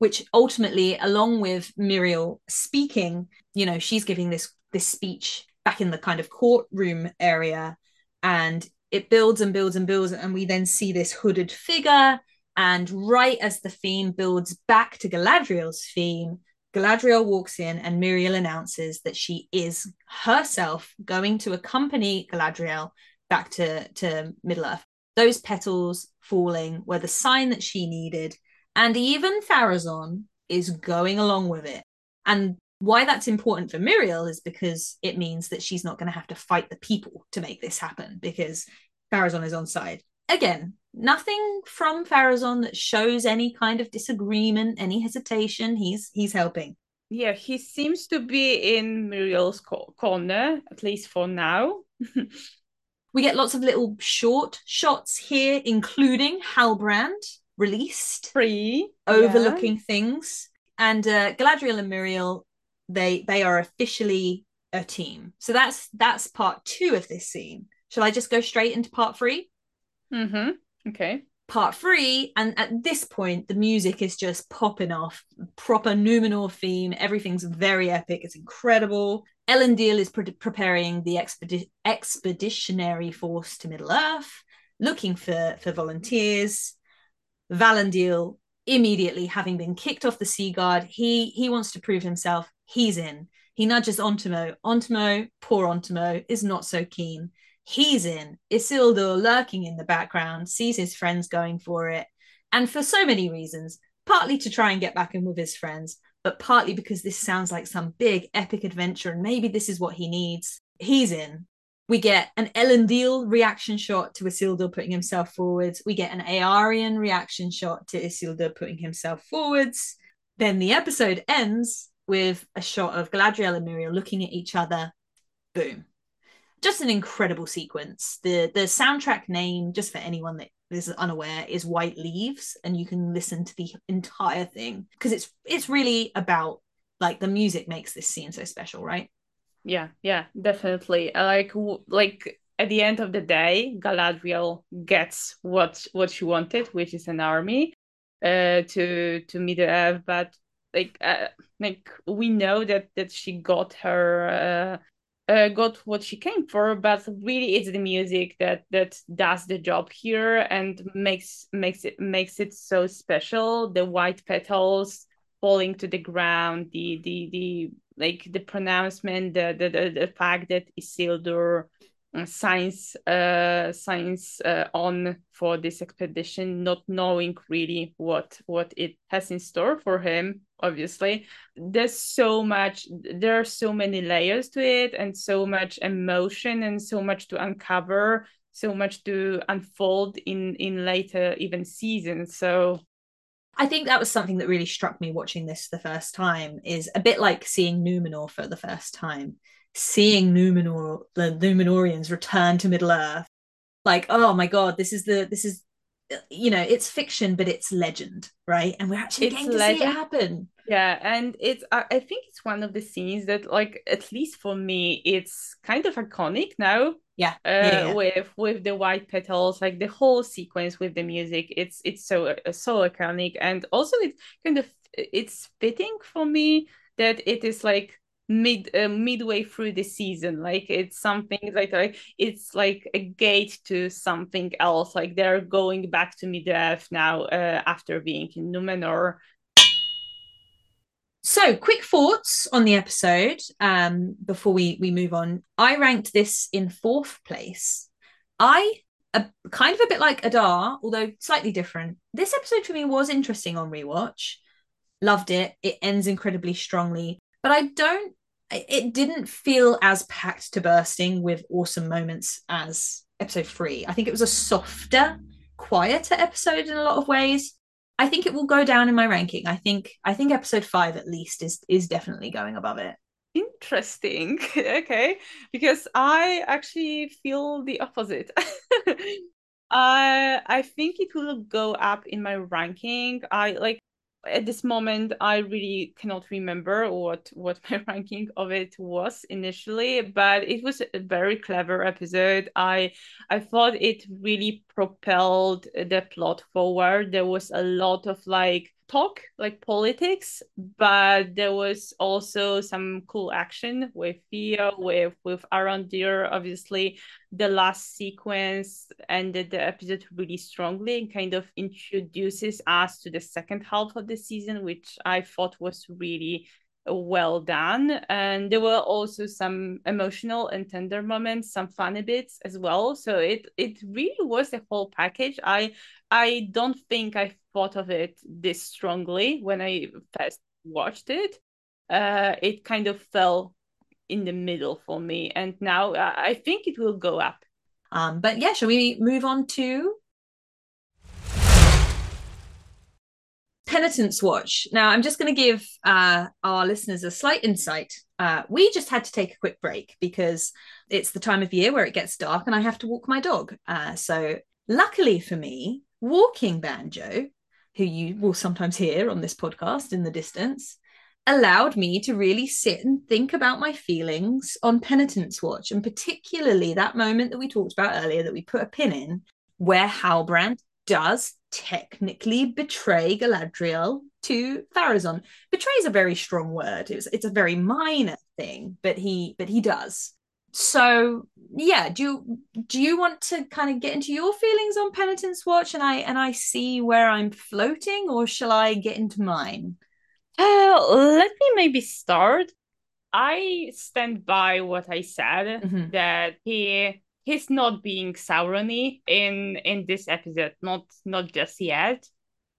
which ultimately, along with Míriel speaking, you know, she's giving this this speech back in the kind of courtroom area, and it builds and builds and builds, and we then see this hooded figure. And right as the theme builds back to Galadriel's theme, Galadriel walks in and Míriel announces that she is herself going to accompany Galadriel back to, to Middle Earth. Those petals falling were the sign that she needed and even Pharazôn is going along with it. And why that's important for Míriel is because it means that she's not going to have to fight the people to make this happen because Pharazôn is on side. Again, nothing from Pharazôn that shows any kind of disagreement, any hesitation. He's he's helping. Yeah, he seems to be in Míriel's co- corner, at least for now. *laughs* we get lots of little short shots here, including Halbrand, released, free, overlooking yeah. things. And uh, Galadriel and Míriel, they they are officially a team. So that's that's part two of this scene. Shall I just go straight into part 3 Mm-hmm. Okay. Part three, and at this point, the music is just popping off. Proper Numenor theme. Everything's very epic. It's incredible. Elendil is pre- preparing the expedi- expeditionary force to Middle Earth, looking for for volunteers. Valandil immediately having been kicked off the sea guard, he he wants to prove himself. He's in. He nudges Ontamo. Ontamo, poor Ontamo, is not so keen. He's in. Isildur lurking in the background, sees his friends going for it. And for so many reasons, partly to try and get back in with his friends, but partly because this sounds like some big epic adventure and maybe this is what he needs. He's in. We get an Elendil reaction shot to Isildur putting himself forwards. We get an Eärien reaction shot to Isildur putting himself forwards. Then the episode ends with a shot of Galadriel and Miriel looking at each other. Boom. Just an incredible sequence. The the soundtrack name, just for anyone that is unaware, is White Leaves, and you can listen to the entire thing because it's it's really about like the music makes this scene so special, right? Yeah, yeah, definitely. Like like at the end of the day, Galadriel gets what what she wanted, which is an army uh to to Middle-earth, but like uh, like we know that that she got her uh, uh, got what she came for but really it's the music that that does the job here and makes makes it makes it so special the white petals falling to the ground the the the like the pronouncement the the the, the fact that Isildur uh, signs uh signs uh, on for this expedition not knowing really what what it has in store for him obviously. There's so much there are so many layers to it and so much emotion and so much to uncover so much to unfold in in later even seasons. So I think that was something that really struck me watching this the first time is a bit like seeing Numenor for the first time. Seeing Numenor the Numenorians return to Middle Earth. Like oh my god this is the this is you know it's fiction but it's legend right? And we're actually it's getting to legend. see it happen. Yeah and it's I, I think it's one of the scenes that like at least for me it's kind of iconic now yeah, uh, yeah, yeah. with with the white petals like the whole sequence with the music it's it's so uh, so iconic. And also it's kind of it's fitting for me that it is like mid uh, midway through the season. Like it's something like, like it's like a gate to something else. Like they're going back to Middle-earth now uh, after being in Numenor so quick thoughts on the episode um before we we move on. I ranked this in fourth place. I a, kind of a bit like adar although slightly different. This episode for me was interesting on rewatch. Loved it. It ends incredibly strongly. But i don't it didn't feel as packed to bursting with awesome moments as episode three. I think it was a softer, quieter episode in a lot of ways. I think it will go down in my ranking. I think I think episode five at least is is definitely going above it. Interesting. *laughs* okay. Because I actually feel the opposite. *laughs* I I think it will go up in my ranking. I like at this moment i really cannot remember what what *laughs* my ranking of it was initially but it was a very clever episode. I i thought it really propelled the plot forward. There was a lot of like talk like politics but there was also some cool action with Theo with with Arondir obviously. The last sequence ended the episode really strongly and kind of introduces us to the second half of the season which I thought was really well done. And there were also some emotional and tender moments some funny bits as well. So it it really was a whole package. I i don't think i thought of it this strongly when i first watched it uh it kind of fell in the middle for me and now i think it will go up um but yeah shall we move on to Penitence Watch. Now, I'm just going to give uh, our listeners a slight insight. Uh, we just had to take a quick break because it's the time of year where it gets dark and I have to walk my dog. Uh, so, luckily for me, walking Banjo, who you will sometimes hear on this podcast in the distance, allowed me to really sit and think about my feelings on Penitence Watch, and particularly that moment that we talked about earlier that we put a pin in, where Halbrand does technically betray Galadriel to Pharazôn. Betray is a very strong word. It's a very minor thing, but he but he does. So yeah, do you do you want to kind of get into your feelings on Penitence Watch and I and I see where I'm floating, or shall I get into mine? Uh, let me maybe start. I stand by what I said mm-hmm. that he he's not being Saurony in in this episode, not not just yet.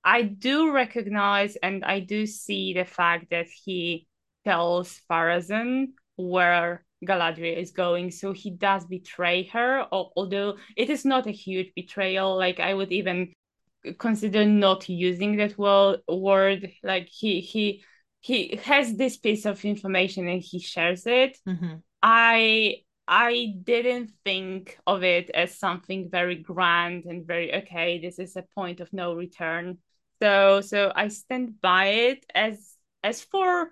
I do recognize and I do see the fact that he tells Pharazôn where Galadriel is going, so he does betray her. Although it is not a huge betrayal, like I would even consider not using that word. Like he he he has this piece of information and he shares it. Mm-hmm. I I didn't think of it as something very grand and very okay. This is a point of no return. So so I stand by it as as for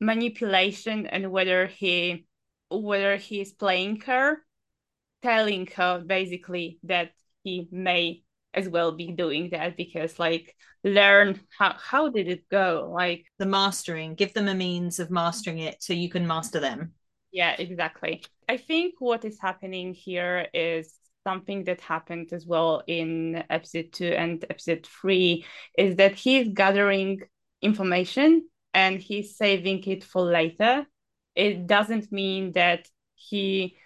manipulation and whether he whether he is playing her, telling her basically that he may as well be doing that because like learn how how did it go? Like the mastering. Give them a means of mastering it so you can master them. Yeah exactly. I think what is happening here is something that happened as well in episode 2 and episode 3 is that he's gathering information and he's saving it for later it doesn't mean that he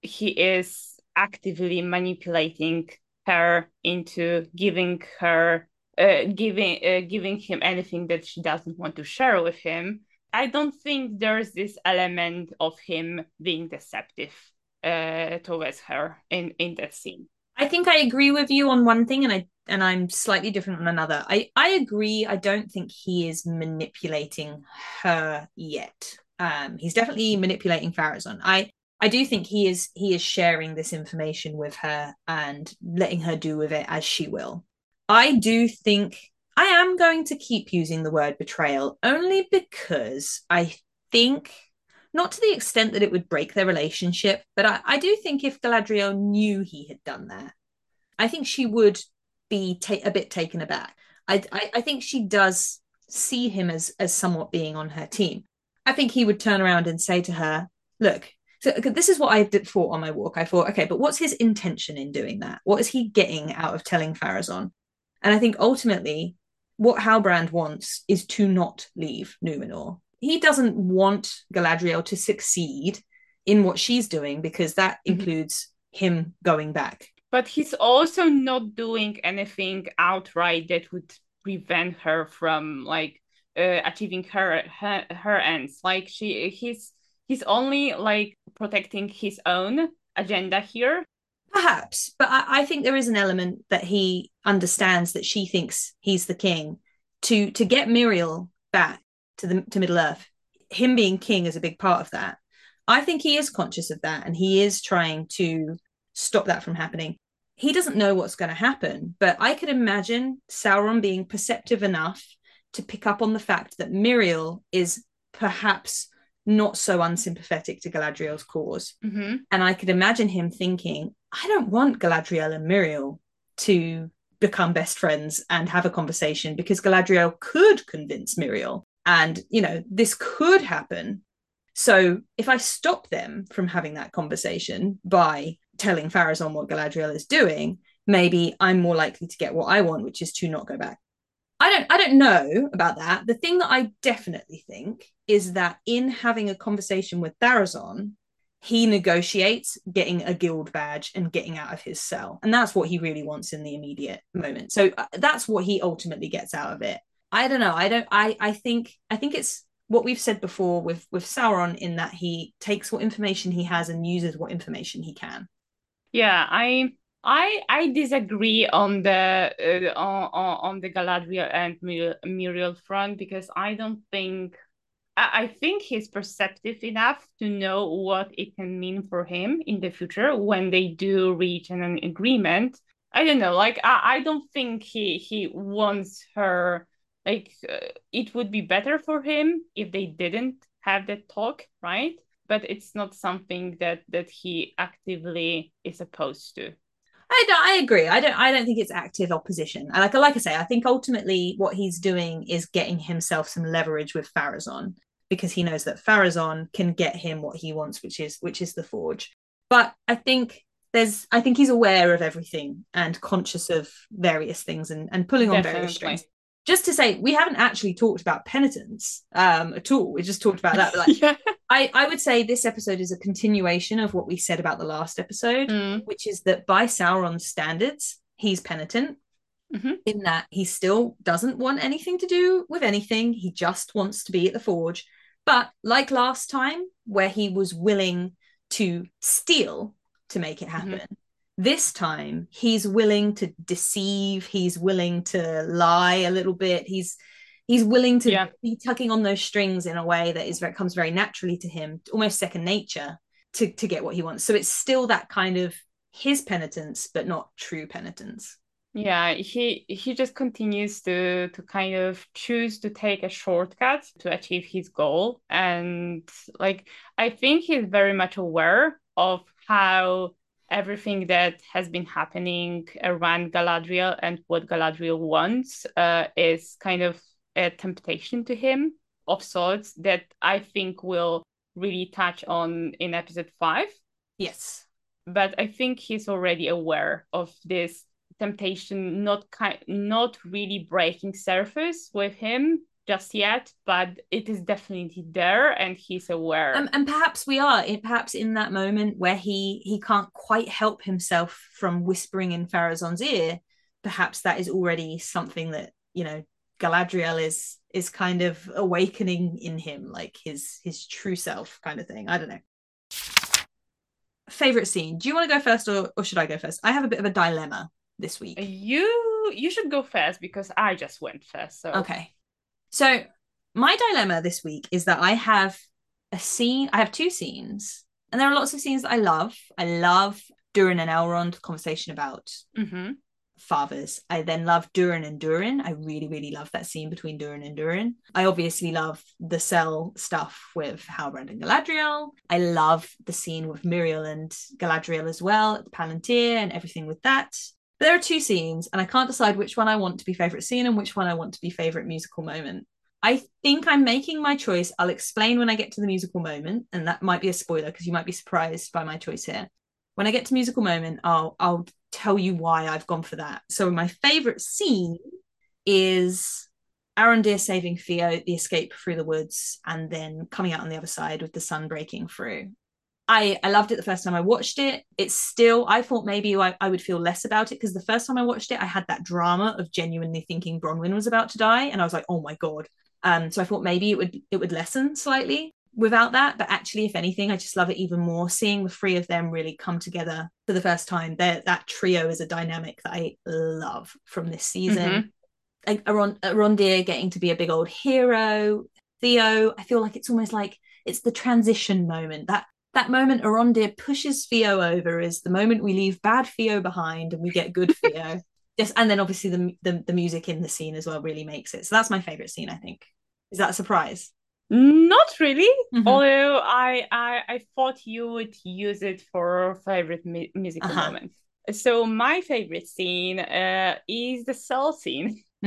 he is actively manipulating her into giving her uh, giving uh, giving him anything that she doesn't want to share with him. I don't think there's this element of him being deceptive uh, towards her in in that scene. I think i agree with you on one thing and i and i'm slightly different on another. I i agree. I don't think he is manipulating her yet um he's definitely manipulating Pharazôn i I do think he is he is sharing this information with her and letting her do with it as she will. I do think I am going to keep using the word betrayal only because I think not to the extent that it would break their relationship, but I, I do think if Galadriel knew he had done that, I think she would be ta- a bit taken aback. I, I, I think she does see him as as somewhat being on her team. I think he would turn around and say to her, "Look, so this is what I did, thought on my walk. I thought, okay, but what's his intention in doing that? What is he getting out of telling Pharazôn? And I think ultimately, what Halbrand wants is to not leave Numenor. He doesn't want Galadriel to succeed in what she's doing because that mm-hmm. includes him going back. But he's also not doing anything outright that would prevent her from like uh, achieving her, her her ends. Like she, he's he's only like protecting his own agenda here. Perhaps, but I, I, think there is an element that he understands that she thinks he's the king. To to get Míriel back to the to Middle Earth, him being king is a big part of that. I think he is conscious of that, and he is trying to stop that from happening. He doesn't know what's going to happen, but I could imagine Sauron being perceptive enough to pick up on the fact that Míriel is perhaps not so unsympathetic to Galadriel's cause. Mm-hmm. And I could imagine him thinking, I don't want Galadriel and Míriel to become best friends and have a conversation because Galadriel could convince Míriel. And, you know, this could happen. So if I stop them from having that conversation by telling Pharazôn what Galadriel is doing, maybe I'm more likely to get what I want, which is to not go back. I don't I don't know about that. The thing that I definitely think is that in having a conversation with Pharazôn, he negotiates getting a guild badge and getting out of his cell. And that's what he really wants in the immediate moment. So uh, that's what he ultimately gets out of it. I don't know. I don't I I think I think it's what we've said before with with Sauron in that he takes what information he has and uses what information he can. Yeah, I I I disagree on the uh, on on the Galadriel and Míriel front because I don't think I think he's perceptive enough to know what it can mean for him in the future when they do reach an agreement. I don't know, like I, I don't think he he wants her. Like uh, it would be better for him if they didn't have that talk, right? But it's not something that that he actively is opposed to. I don't, I agree. I don't I don't think it's active opposition. Like like I say, I think ultimately what he's doing is getting himself some leverage with Pharazôn because he knows that Pharazôn can get him what he wants, which is which is the forge. But I think there's I think he's aware of everything and conscious of various things and, and pulling on Definitely. various strings. Just to say we haven't actually talked about penitence um at all we just talked about that like, *laughs* yeah. i i would say this episode is a continuation of what we said about the last episode mm. which is that by sauron's standards he's penitent mm-hmm. in that he still doesn't want anything to do with anything he just wants to be at the forge but like last time where he was willing to steal to make it mm-hmm. happen mm-hmm this time he's willing to deceive he's willing to lie a little bit he's he's willing to yeah. be tugging on those strings in a way that is that comes very naturally to him almost second nature to to get what he wants. So it's still that kind of his penitence but not true penitence. Yeah he he just continues to to kind of choose to take a shortcut to achieve his goal. And like i think he's very much aware of how everything that has been happening around Galadriel and what Galadriel wants uh, is kind of a temptation to him of sorts that I think will really touch on in episode five. Yes. But I think he's already aware of this temptation not kind not really breaking surface with him just yet, but it is definitely there, and he's aware. Um, and perhaps we are, perhaps in that moment where he he can't quite help himself from whispering in Pharazôn's ear. Perhaps that is already something that you know Galadriel is is kind of awakening in him, like his his true self, kind of thing. I don't know. Favorite scene? Do you want to go first, or or should I go first? I have a bit of a dilemma this week. You you should go first because I just went first. So okay. So my dilemma this week is that I have a scene, I have two scenes, and there are lots of scenes that I love. I love Durin and Elrond conversation about mm-hmm. fathers. I then love Durin and Durin. I really, really love that scene between Durin and Durin. I obviously love the cell stuff with Halbrand and Galadriel. I love the scene with Míriel and Galadriel as well at the Palantir and everything with that there are two scenes, and I can't decide which one I want to be favorite scene and which one I want to be favorite musical moment. I think I'm making my choice. I'll explain when I get to the musical moment, and that might be a spoiler because you might be surprised by my choice here. When I get to musical moment, I'll I'll tell you why I've gone for that. So my favorite scene is Arondir saving Theo, the escape through the woods, and then coming out on the other side with the sun breaking through. I I loved it the first time I watched it. It's still I thought maybe I, I would feel less about it because the first time I watched it, I had that drama of genuinely thinking Bronwyn was about to die, and I was like, oh my god. Um, so I thought maybe it would it would lessen slightly without that. But actually, if anything, I just love it even more. Seeing the three of them really come together for the first time. That that trio is a dynamic that I love from this season. Mm-hmm. Aron- Arondir getting to be a big old hero. Theo, I feel like it's almost like it's the transition moment. That that moment Arondir pushes Theo over is the moment we leave bad Theo behind and we get good *laughs* Theo. Yes, and then obviously the, the, the music in the scene as well really makes it. So that's my favorite scene. I think. Is that a surprise? Not really. Mm-hmm. Although I, I I thought you would use it for favorite mu- musical uh-huh. moment. So my favorite scene uh, is the cell scene. *laughs*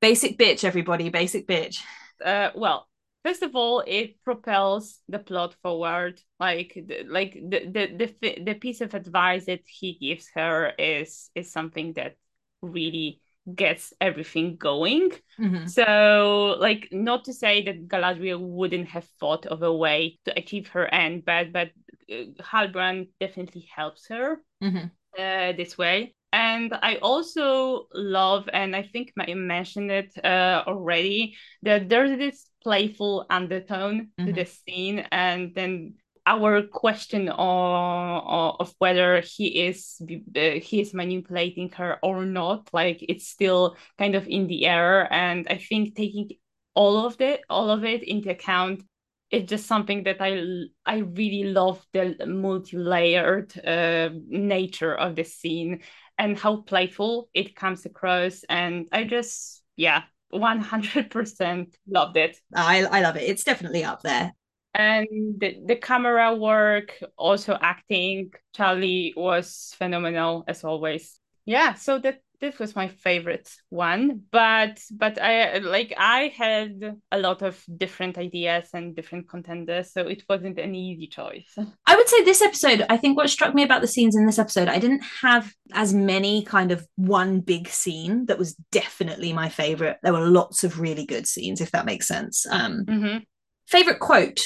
basic bitch, everybody. Basic bitch. Uh, well, first of all it propels the plot forward like the, like the, the the the piece of advice that he gives her is is something that really gets everything going mm-hmm. so like not to say that galadriel wouldn't have thought of a way to achieve her end but but uh, halbrand definitely helps her mm-hmm. uh, this way and I also love, and I think I mentioned it uh, already, that there's this playful undertone mm-hmm. to the scene, and then our question of, of whether he is uh, he is manipulating her or not, like it's still kind of in the air, and I think taking all of it all of it into account it's just something that I I really love the multi-layered uh, nature of the scene and how playful it comes across. And I just, yeah, 100% loved it. I, I love it. It's definitely up there. And the, the camera work, also acting, Charlie was phenomenal as always. yeah, so that this was my favorite one but but i like i had a lot of different ideas and different contenders so it wasn't an easy choice. *laughs* I would say this episode i think what struck me about the scenes in this episode i didn't have as many kind of one big scene that was definitely my favorite. There were lots of really good scenes if that makes sense. Um mm-hmm. favorite quote.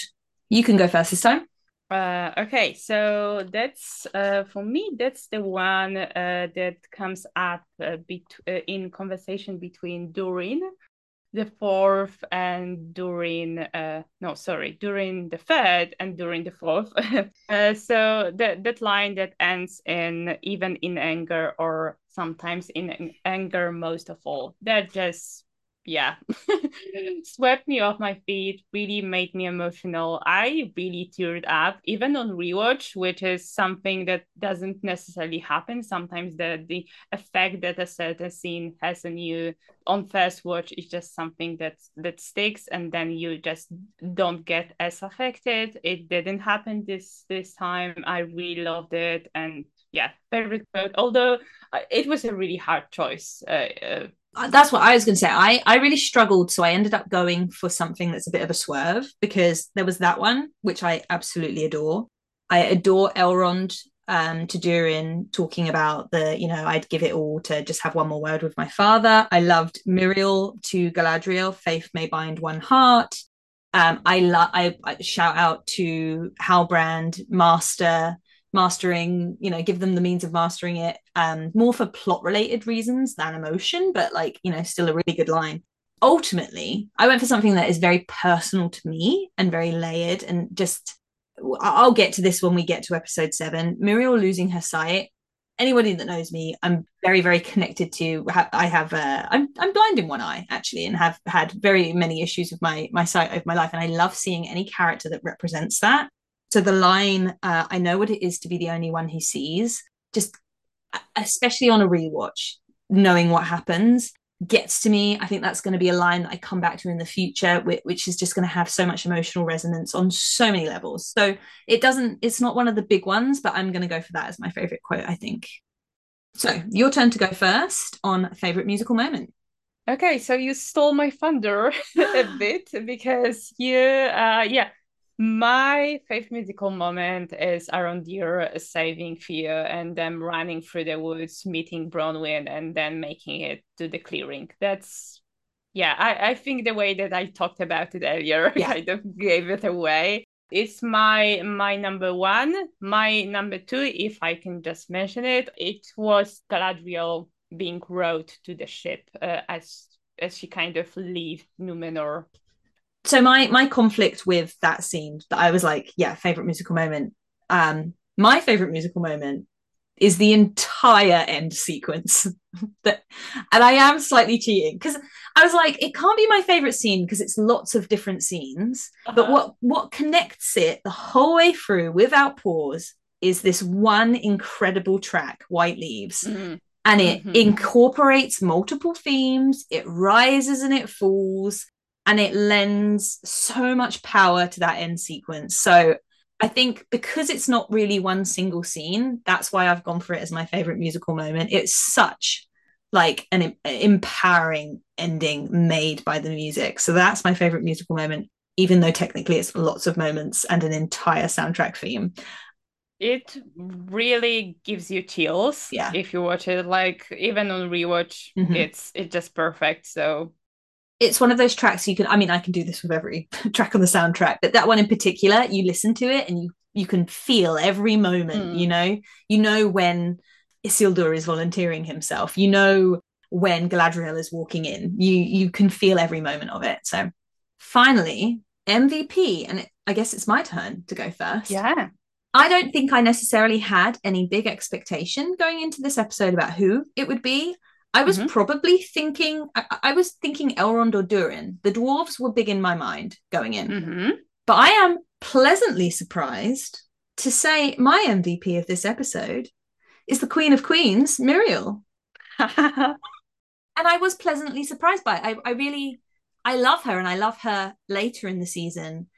You can go first this time uh, okay, so that's uh, for me. That's the one uh, that comes up uh, uh, in conversation between Durin the fourth and Durin uh, no, sorry, Durin the third and Durin the fourth. *laughs* uh, so that that line that ends in even in anger or sometimes in anger most of all. That just yeah. *laughs* Swept me off my feet really made me emotional. I really teared up even on rewatch which is something that doesn't necessarily happen. Sometimes the the effect that a certain scene has on you on first watch is just something that that sticks and then you just don't get as affected. It didn't happen this this time. I really loved it and yeah favorite quote. Although uh, it was a really hard choice uh, uh, that's what I was going to say. I I really struggled, so I ended up going for something that's a bit of a swerve because there was that one which I absolutely adore. I adore Elrond um, to Durin talking about the, you know, I'd give it all to just have one more word with my father. I loved Míriel to Galadriel, faith may bind one heart. Um, I. I, I shout out to Halbrand, Master mastering you know give them the means of mastering it um more for plot related reasons than emotion but like you know still a really good line. Ultimately i went for something that is very personal to me and very layered and just i'll get to this when we get to episode 7 míriel losing her sight. Anybody that knows me i'm very very connected to i have uh, i'm i'm blind in one eye actually and have had very many issues with my my sight over my life and i love seeing any character that represents that so the line, uh, I know what it is to be the only one he sees, just especially on a rewatch, knowing what happens gets to me. I think that's going to be a line that I come back to in the future, which, which is just going to have so much emotional resonance on so many levels. So it doesn't, it's not one of the big ones, but I'm going to go for that as my favorite quote, I think. So your turn to go first on favorite musical moment. Okay, so you stole my thunder *laughs* a bit because you, uh, yeah, my favorite musical moment is Arondir saving Theo and them running through the woods, meeting Bronwyn, and then making it to the clearing. That's yeah, I, I think the way that I talked about it earlier *laughs* yeah. kind of gave it away. It's my my number one. My number two, if I can just mention it, it was Galadriel being rowed to the ship uh, as as she kind of leaves Numenor so my my conflict with that scene that I was like, yeah, favorite musical moment. Um, my favorite musical moment is the entire end sequence. *laughs* that, and I am slightly cheating because I was like, it can't be my favorite scene because it's lots of different scenes. Uh-huh. But what what connects it the whole way through without pause is this one incredible track, White Leaves. Mm-hmm. And it mm-hmm. incorporates multiple themes, it rises and it falls and it lends so much power to that end sequence. So I think because it's not really one single scene, that's why I've gone for it as my favorite musical moment. It's such like an empowering ending made by the music. So that's my favorite musical moment, even though technically it's lots of moments and an entire soundtrack theme. It really gives you chills yeah. if you watch it. Like even on rewatch, mm-hmm. it's it's just perfect. So it's one of those tracks you can i mean i can do this with every *laughs* track on the soundtrack but that one in particular you listen to it and you you can feel every moment mm. you know? You know when isildur is volunteering himself. You know when galadriel is walking in. You you can feel every moment of it. So finally mvp and it, i guess it's my turn to go first. Yeah. I don't think I necessarily had any big expectation going into this episode about who it would be. I was mm-hmm. probably thinking, I, I, was thinking Elrond or Durin. The dwarves were big in my mind going in. Mm-hmm. But I am pleasantly surprised to say my MVP of this episode is the Queen of Queens, Míriel. *laughs* and I was pleasantly surprised by it. I, I really, I love her and I love her later in the season.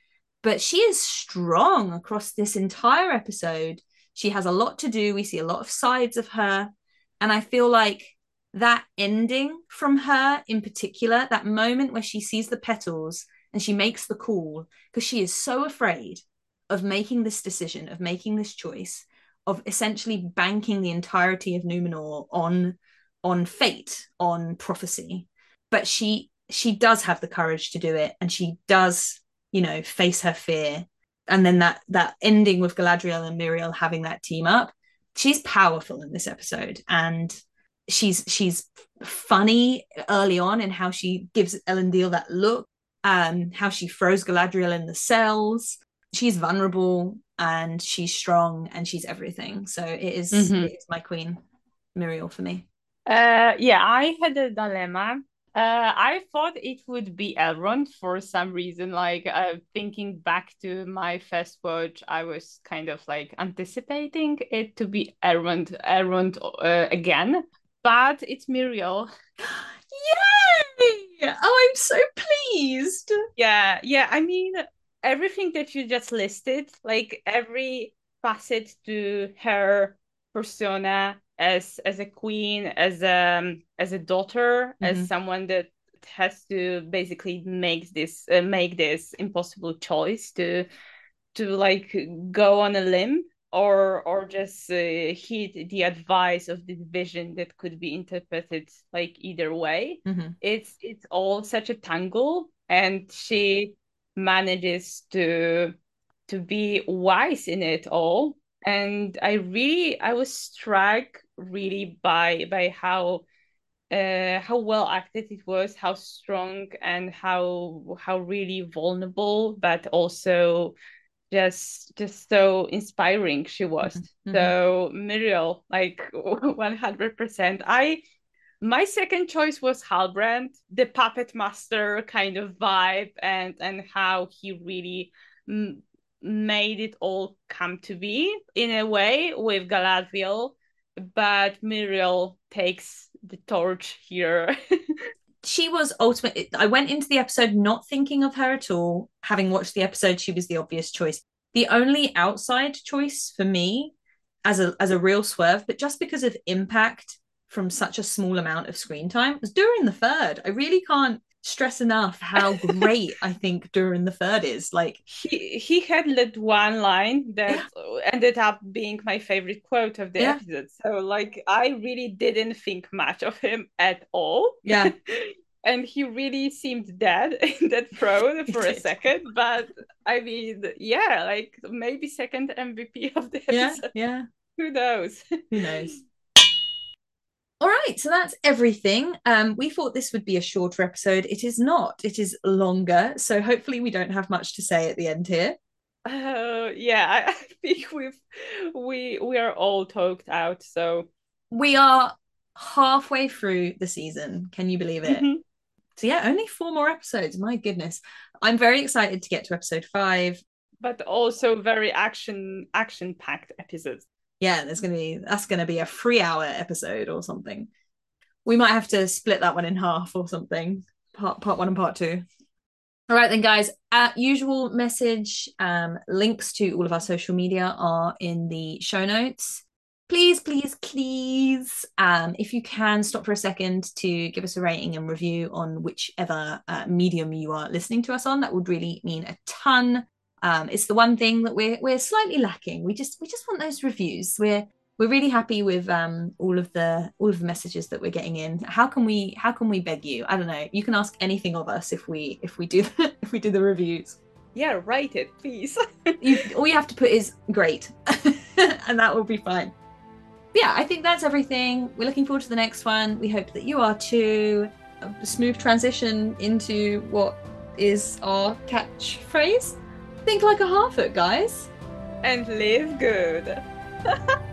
But she is strong across this entire episode. She has a lot to do. We see a lot of sides of her And I feel like that ending from her in particular, that moment where she sees the petals and she makes the call, because she is so afraid of making this decision, of making this choice, of essentially banking the entirety of Numenor on on fate, on prophecy. But she she does have the courage to do it, and she does, you know, face her fear. And then that that ending with Galadriel and Míriel having that team up, she's powerful in this episode, and she's she's funny early on in how she gives Ellen Elendil that look, um, how she throws Galadriel in the cells. She's vulnerable and she's strong and she's everything. So it is, Mhm. it is my queen, Míriel for me. Uh, yeah, I had a dilemma. Uh, I thought it would be Elrond for some reason. Like, uh, thinking back to my first watch, I was kind of like anticipating it to be Elrond, Elrond uh, again. But it's Míriel. Yay! Oh, I'm so pleased. Yeah, yeah. I mean, everything that you just listed, like every facet to her persona as as a queen, as a as a daughter, Mhm. as someone that has to basically make this uh, make this impossible choice to to like go on a limb or or just uh, heed the advice of the vision that could be interpreted like either way Mhm. it's it's all such a tangle and she manages to to be wise in it all and i really i was struck really by by how uh how well acted it was how strong and how how really vulnerable but also just just so inspiring she was Mhm. so Míriel like *laughs* 100% I my second choice was Halbrand, the puppet master kind of vibe, and and how he really m- made it all come to be in a way with Galadriel. But Míriel takes the torch here. *laughs* she was ultimately i went into the episode not thinking of her at all having watched the episode she was the obvious choice. The only outside choice for me as a as a real swerve but just because of impact from such a small amount of screen time was Durin the third. I really can't stress enough how great i think Durin the third is like he he had that one line that ended up being my favorite quote of the Yeah. episode. So like I really didn't think much of him at all. Yeah. *laughs* and he really seemed dead *laughs* in that throne *laughs* for a second. But I mean, yeah, like maybe second MVP of the yeah episode. yeah Who knows? who knows all right so that's everything. Um we thought this would be a shorter episode. It is not. It is longer. So hopefully we don't have much to say at the end here. Uh, *laughs* yeah, I, I think we've we we are all talked out. So we are halfway through the season. Can you believe it? Mhm. so yeah only four more episodes. My goodness. I'm very excited to get to episode five. But also very action action packed episodes. Yeah there's gonna be that's gonna be a three hour episode or something. We might have to split that one in half or something part part one and part two. All right then guys at usual message um links to all of our social media are in the show notes. Please please please um if you can stop for a second to give us a rating and review on whichever uh, medium you are listening to us on that would really mean a ton um, it's the one thing that we're we're slightly lacking. We just we just want those reviews. We're we're really happy with um, all of the all of the messages that we're getting in. How can we how can we beg you? I don't know. You can ask anything of us if we if we do *laughs* if we do the reviews. Yeah, write it, please. You, *laughs* all you have to put is great, *laughs* and that will be fine. But yeah, I think that's everything. We're looking forward to the next one. We hope that you are too. A smooth transition into what is our catchphrase. Think like a Harfoot, guys. and live good. *laughs*